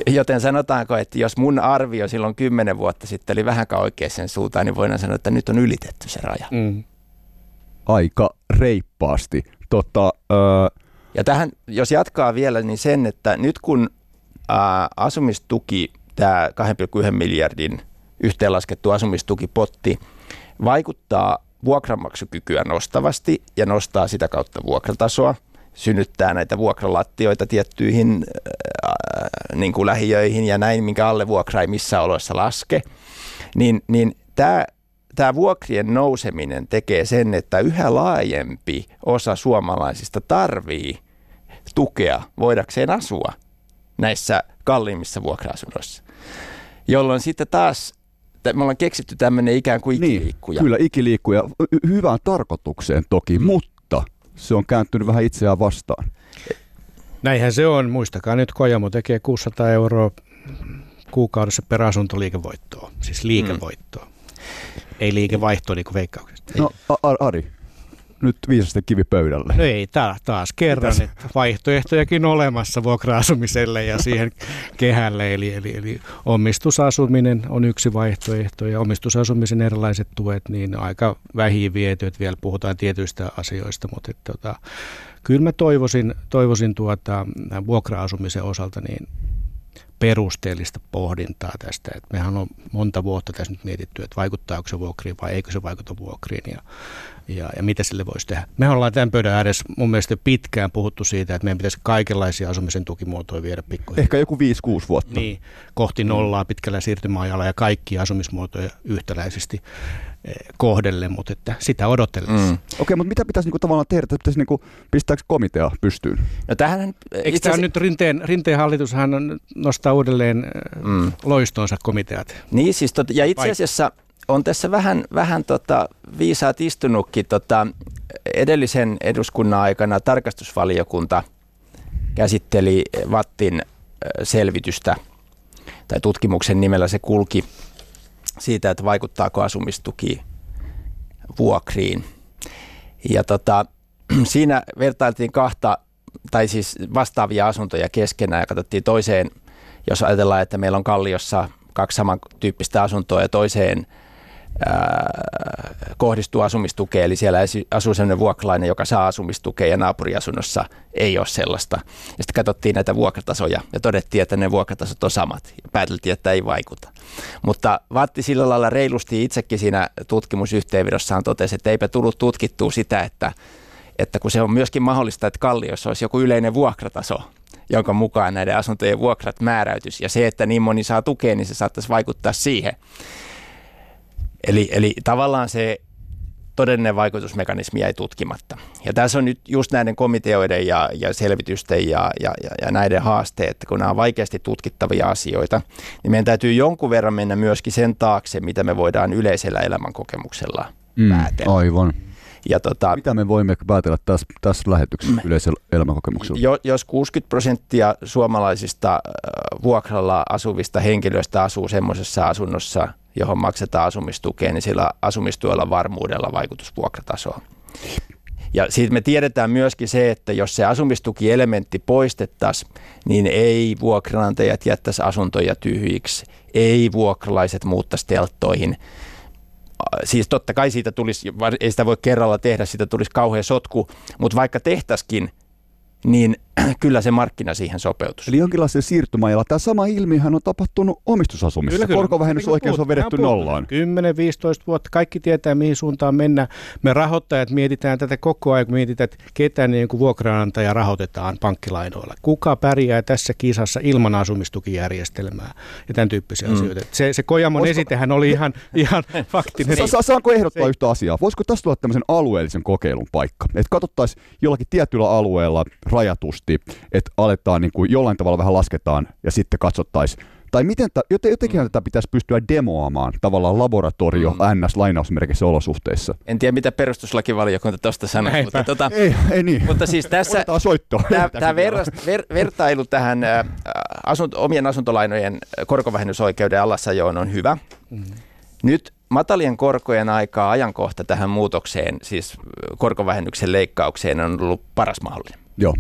Joten sanotaanko, että jos mun arvio silloin kymmenen vuotta sitten oli vähän oikein sen suuntaan, niin voidaan sanoa, että nyt on ylitetty se raja. Mm aika reippaasti. Tota, öö... Ja tähän, jos jatkaa vielä, niin sen, että nyt kun ää, asumistuki, tämä 2,1 miljardin yhteenlaskettu asumistukipotti, vaikuttaa vuokranmaksukykyä nostavasti ja nostaa sitä kautta vuokratasoa, synnyttää näitä vuokralattioita tiettyihin ää, niin kuin lähiöihin ja näin, minkä alle vuokra ei missään oloissa laske, niin, niin tämä tämä vuokrien nouseminen tekee sen, että yhä laajempi osa suomalaisista tarvii tukea voidakseen asua näissä kalliimmissa vuokra-asunnoissa. Jolloin sitten taas me ollaan keksitty tämmöinen ikään kuin niin, ikiliikkuja. Niin, kyllä, ikiliikkuja. Hyvään tarkoitukseen toki, mutta se on kääntynyt vähän itseään vastaan. Näinhän se on. Muistakaa nyt, Kojamo tekee 600 euroa kuukaudessa per asunto liikevoittoa, siis liikevoittoa. Mm ei liikevaihto niin kuin veikkauksesta. No Ari, nyt viisasta kivi pöydälle. No ei, tää, taas kerran, Mitäs? että vaihtoehtojakin olemassa vuokra-asumiselle ja siihen kehälle. Eli, eli, eli omistusasuminen on yksi vaihtoehto ja omistusasumisen erilaiset tuet, niin aika vähin viety, että vielä puhutaan tietyistä asioista, mutta että, tota, kyllä mä toivoisin, toivoisin tuota, vuokra-asumisen osalta niin perusteellista pohdintaa tästä. Et mehän on monta vuotta tässä nyt mietitty, että vaikuttaako se vuokriin vai eikö se vaikuta vuokriin ja, ja, ja mitä sille voisi tehdä. Me ollaan tämän pöydän ääressä mun mielestä pitkään puhuttu siitä, että meidän pitäisi kaikenlaisia asumisen tukimuotoja viedä pikkuhiljaa. Ehkä joku 5-6 vuotta. Niin, kohti nollaa pitkällä siirtymäajalla ja kaikkia asumismuotoja yhtäläisesti eh, kohdelle, mutta että sitä odotellessa. Mm. Okei, okay, mutta mitä pitäisi niinku tavallaan tehdä? Pitäisi niinku, pistääkö komitea pystyyn? No tähän, Eikö tämä nyt Rinteen, Rinteen hallitushan nostaa uudelleen eh, mm. loistonsa komiteat? Niin siis, tot, ja itse asiassa on tässä vähän, vähän tota, viisaat istunutkin. Tota, edellisen eduskunnan aikana tarkastusvaliokunta käsitteli Vattin selvitystä tai tutkimuksen nimellä se kulki siitä, että vaikuttaako asumistuki vuokriin. Ja tota, *clears throat* siinä vertailtiin kahta tai siis vastaavia asuntoja keskenään ja katsottiin toiseen, jos ajatellaan, että meillä on Kalliossa kaksi samantyyppistä asuntoa ja toiseen kohdistuu asumistukea, eli siellä asuu sellainen vuokralainen, joka saa asumistukea ja naapuriasunnossa ei ole sellaista. Ja sitten katsottiin näitä vuokratasoja ja todettiin, että ne vuokratasot on samat ja pääteltiin, että ei vaikuta. Mutta Vatti sillä lailla reilusti itsekin siinä tutkimusyhteenvedossaan totesi, että eipä tullut tutkittua sitä, että, että kun se on myöskin mahdollista, että Kalliossa olisi joku yleinen vuokrataso, jonka mukaan näiden asuntojen vuokrat määräytys. Ja se, että niin moni saa tukea, niin se saattaisi vaikuttaa siihen. Eli, eli tavallaan se todellinen vaikutusmekanismi jäi tutkimatta. Ja tässä on nyt just näiden komiteoiden ja, ja selvitysten ja, ja, ja, ja näiden haasteet, että kun nämä on vaikeasti tutkittavia asioita, niin meidän täytyy jonkun verran mennä myöskin sen taakse, mitä me voidaan yleisellä elämänkokemuksella mm, päätellä. Aivan. Ja tota, Mitä me voimme päätellä tässä, tässä lähetyksessä mm. yleisellä elämänkokemuksella? Jo, jos 60 prosenttia suomalaisista vuokralla asuvista henkilöistä asuu semmoisessa asunnossa, johon maksetaan asumistukea, niin sillä asumistuella varmuudella vaikutus vuokratasoon. Ja siitä me tiedetään myöskin se, että jos se asumistukielementti poistettaisiin, niin ei vuokranantajat jättäisi asuntoja tyhjiksi, ei vuokralaiset muuttaisi telttoihin. Siis totta kai siitä tulisi, ei sitä voi kerralla tehdä, siitä tulisi kauhea sotku, mutta vaikka tehtäisikin, niin *clears throat* kyllä se markkina siihen sopeutus. Eli jonkinlaisen siirtymäajalla. Tämä sama ilmiöhän on tapahtunut omistusasumisessa. Kyllä, kyllä. Korkovähennysoikeus on vedetty nollaan. 10-15 vuotta. Kaikki tietää, mihin suuntaan mennään. Me rahoittajat mietitään tätä koko ajan, mietitään, että ketä niin kuin vuokraantaja rahoitetaan pankkilainoilla. Kuka pärjää tässä kisassa ilman asumistukijärjestelmää ja tämän tyyppisiä mm. asioita. Se, se Kojamon Voisiko... esitehän oli ihan, *laughs* ihan faktinen. Sa- saanko ehdottaa se... yhtä asiaa? Voisiko tässä tulla tämmöisen alueellisen kokeilun paikka? Että katsottaisiin jollakin tietyllä alueella rajatusti, että aletaan niin kuin jollain tavalla vähän lasketaan ja sitten katsottaisiin, tai miten ta, jotenkin mm. tätä pitäisi pystyä demoamaan tavallaan laboratorio mm. NS-lainausmerkissä olosuhteissa. En tiedä, mitä perustuslakivaliokunta tuosta sanoi, mutta, tota, ei, ei niin. mutta siis tässä tämä ver, ver, vertailu tähän ä, asunt, omien asuntolainojen korkovähennysoikeuden alasajoon on hyvä. Mm. Nyt matalien korkojen aikaa ajankohta tähän muutokseen, siis korkovähennyksen leikkaukseen on ollut paras mahdollinen. Joo.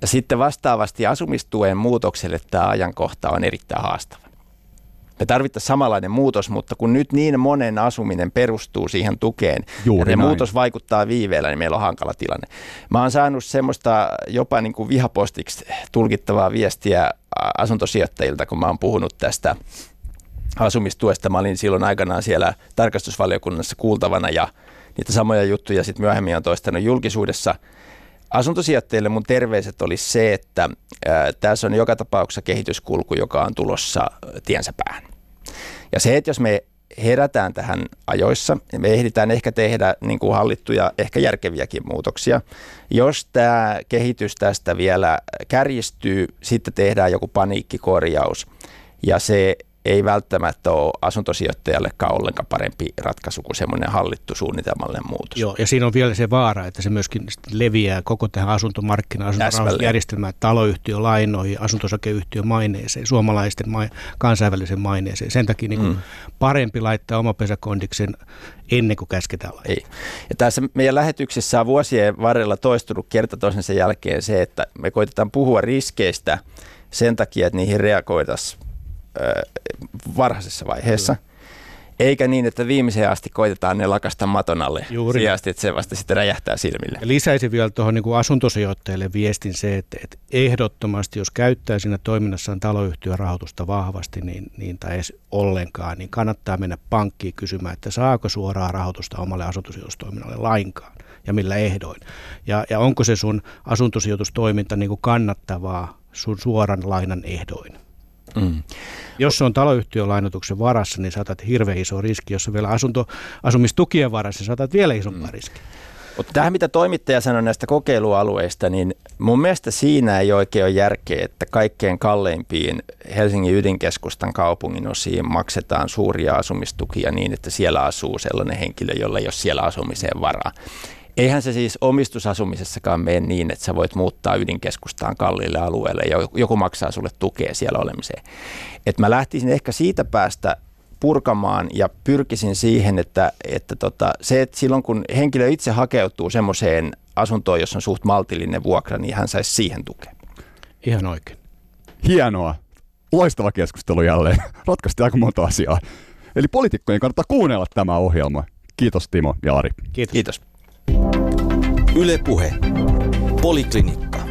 Ja sitten vastaavasti asumistuen muutokselle tämä ajankohta on erittäin haastava. Me tarvittaisiin samanlainen muutos, mutta kun nyt niin monen asuminen perustuu siihen tukeen Juuri ja muutos vaikuttaa viiveellä, niin meillä on hankala tilanne. Mä oon saanut semmoista jopa niin kuin vihapostiksi tulkittavaa viestiä asuntosijoittajilta, kun mä oon puhunut tästä asumistuesta. Mä olin silloin aikanaan siellä tarkastusvaliokunnassa kuultavana ja niitä samoja juttuja sitten myöhemmin on toistanut julkisuudessa – Asuntosijoittajille mun terveiset olisi se, että ää, tässä on joka tapauksessa kehityskulku, joka on tulossa tiensä päähän. Ja se, että jos me herätään tähän ajoissa, niin me ehditään ehkä tehdä niin kuin hallittuja, ehkä järkeviäkin muutoksia. Jos tämä kehitys tästä vielä kärjistyy, sitten tehdään joku paniikkikorjaus ja se ei välttämättä ole asuntosijoittajallekaan ollenkaan parempi ratkaisu kuin semmoinen hallittu suunnitelmallinen muutos. Joo, ja siinä on vielä se vaara, että se myöskin leviää koko tähän asuntomarkkinaan, asuntojärjestelmään, taloyhtiölainoihin, asuntosakeyhtiön maineeseen, suomalaisten ma- kansainvälisen maineeseen. Sen takia niin mm. parempi laittaa oma pesäkondiksen ennen kuin käsketään laittaa. Ei. Ja tässä meidän lähetyksessä on vuosien varrella toistunut kerta toisensa jälkeen se, että me koitetaan puhua riskeistä sen takia, että niihin reagoitaisiin varhaisessa vaiheessa. Kyllä. Eikä niin, että viimeiseen asti koitetaan ne lakasta maton alle Juuri. Sijasti, että se vasta sitten räjähtää silmille. Ja lisäisin vielä tuohon niin kuin asuntosijoittajille viestin se, että, että ehdottomasti jos käyttää siinä toiminnassaan taloyhtiön rahoitusta vahvasti niin, niin, tai edes ollenkaan, niin kannattaa mennä pankkiin kysymään, että saako suoraa rahoitusta omalle asuntosijoitustoiminnalle lainkaan ja millä ehdoin. Ja, ja onko se sun asuntosijoitustoiminta niin kuin kannattavaa sun suoran lainan ehdoin. Mm. Jos se on taloyhtiön lainotuksen varassa, niin saatat hirveän iso riski. Jos on vielä asunto, asumistukien varassa, niin saatat vielä isompaa mm. riskiä. Mutta tähän, mitä toimittaja sanoi näistä kokeilualueista, niin mun mielestä siinä ei oikein ole järkeä, että kaikkein kalleimpiin Helsingin ydinkeskustan kaupungin osiin maksetaan suuria asumistukia niin, että siellä asuu sellainen henkilö, jolla ei ole siellä asumiseen varaa. Eihän se siis omistusasumisessakaan mene niin, että sä voit muuttaa ydinkeskustaan kalliille alueelle ja joku maksaa sulle tukea siellä olemiseen. Et mä lähtisin ehkä siitä päästä purkamaan ja pyrkisin siihen, että, että tota, se, että silloin kun henkilö itse hakeutuu semmoiseen asuntoon, jossa on suht maltillinen vuokra, niin hän saisi siihen tukea. Ihan oikein. Hienoa. Loistava keskustelu jälleen. *laughs* Ratkaisesti aika monta asiaa. Eli poliitikkojen kannattaa kuunnella tämä ohjelma. Kiitos Timo ja Ari. Kiitos. Kiitos. Ylepuhe Poliklinikka.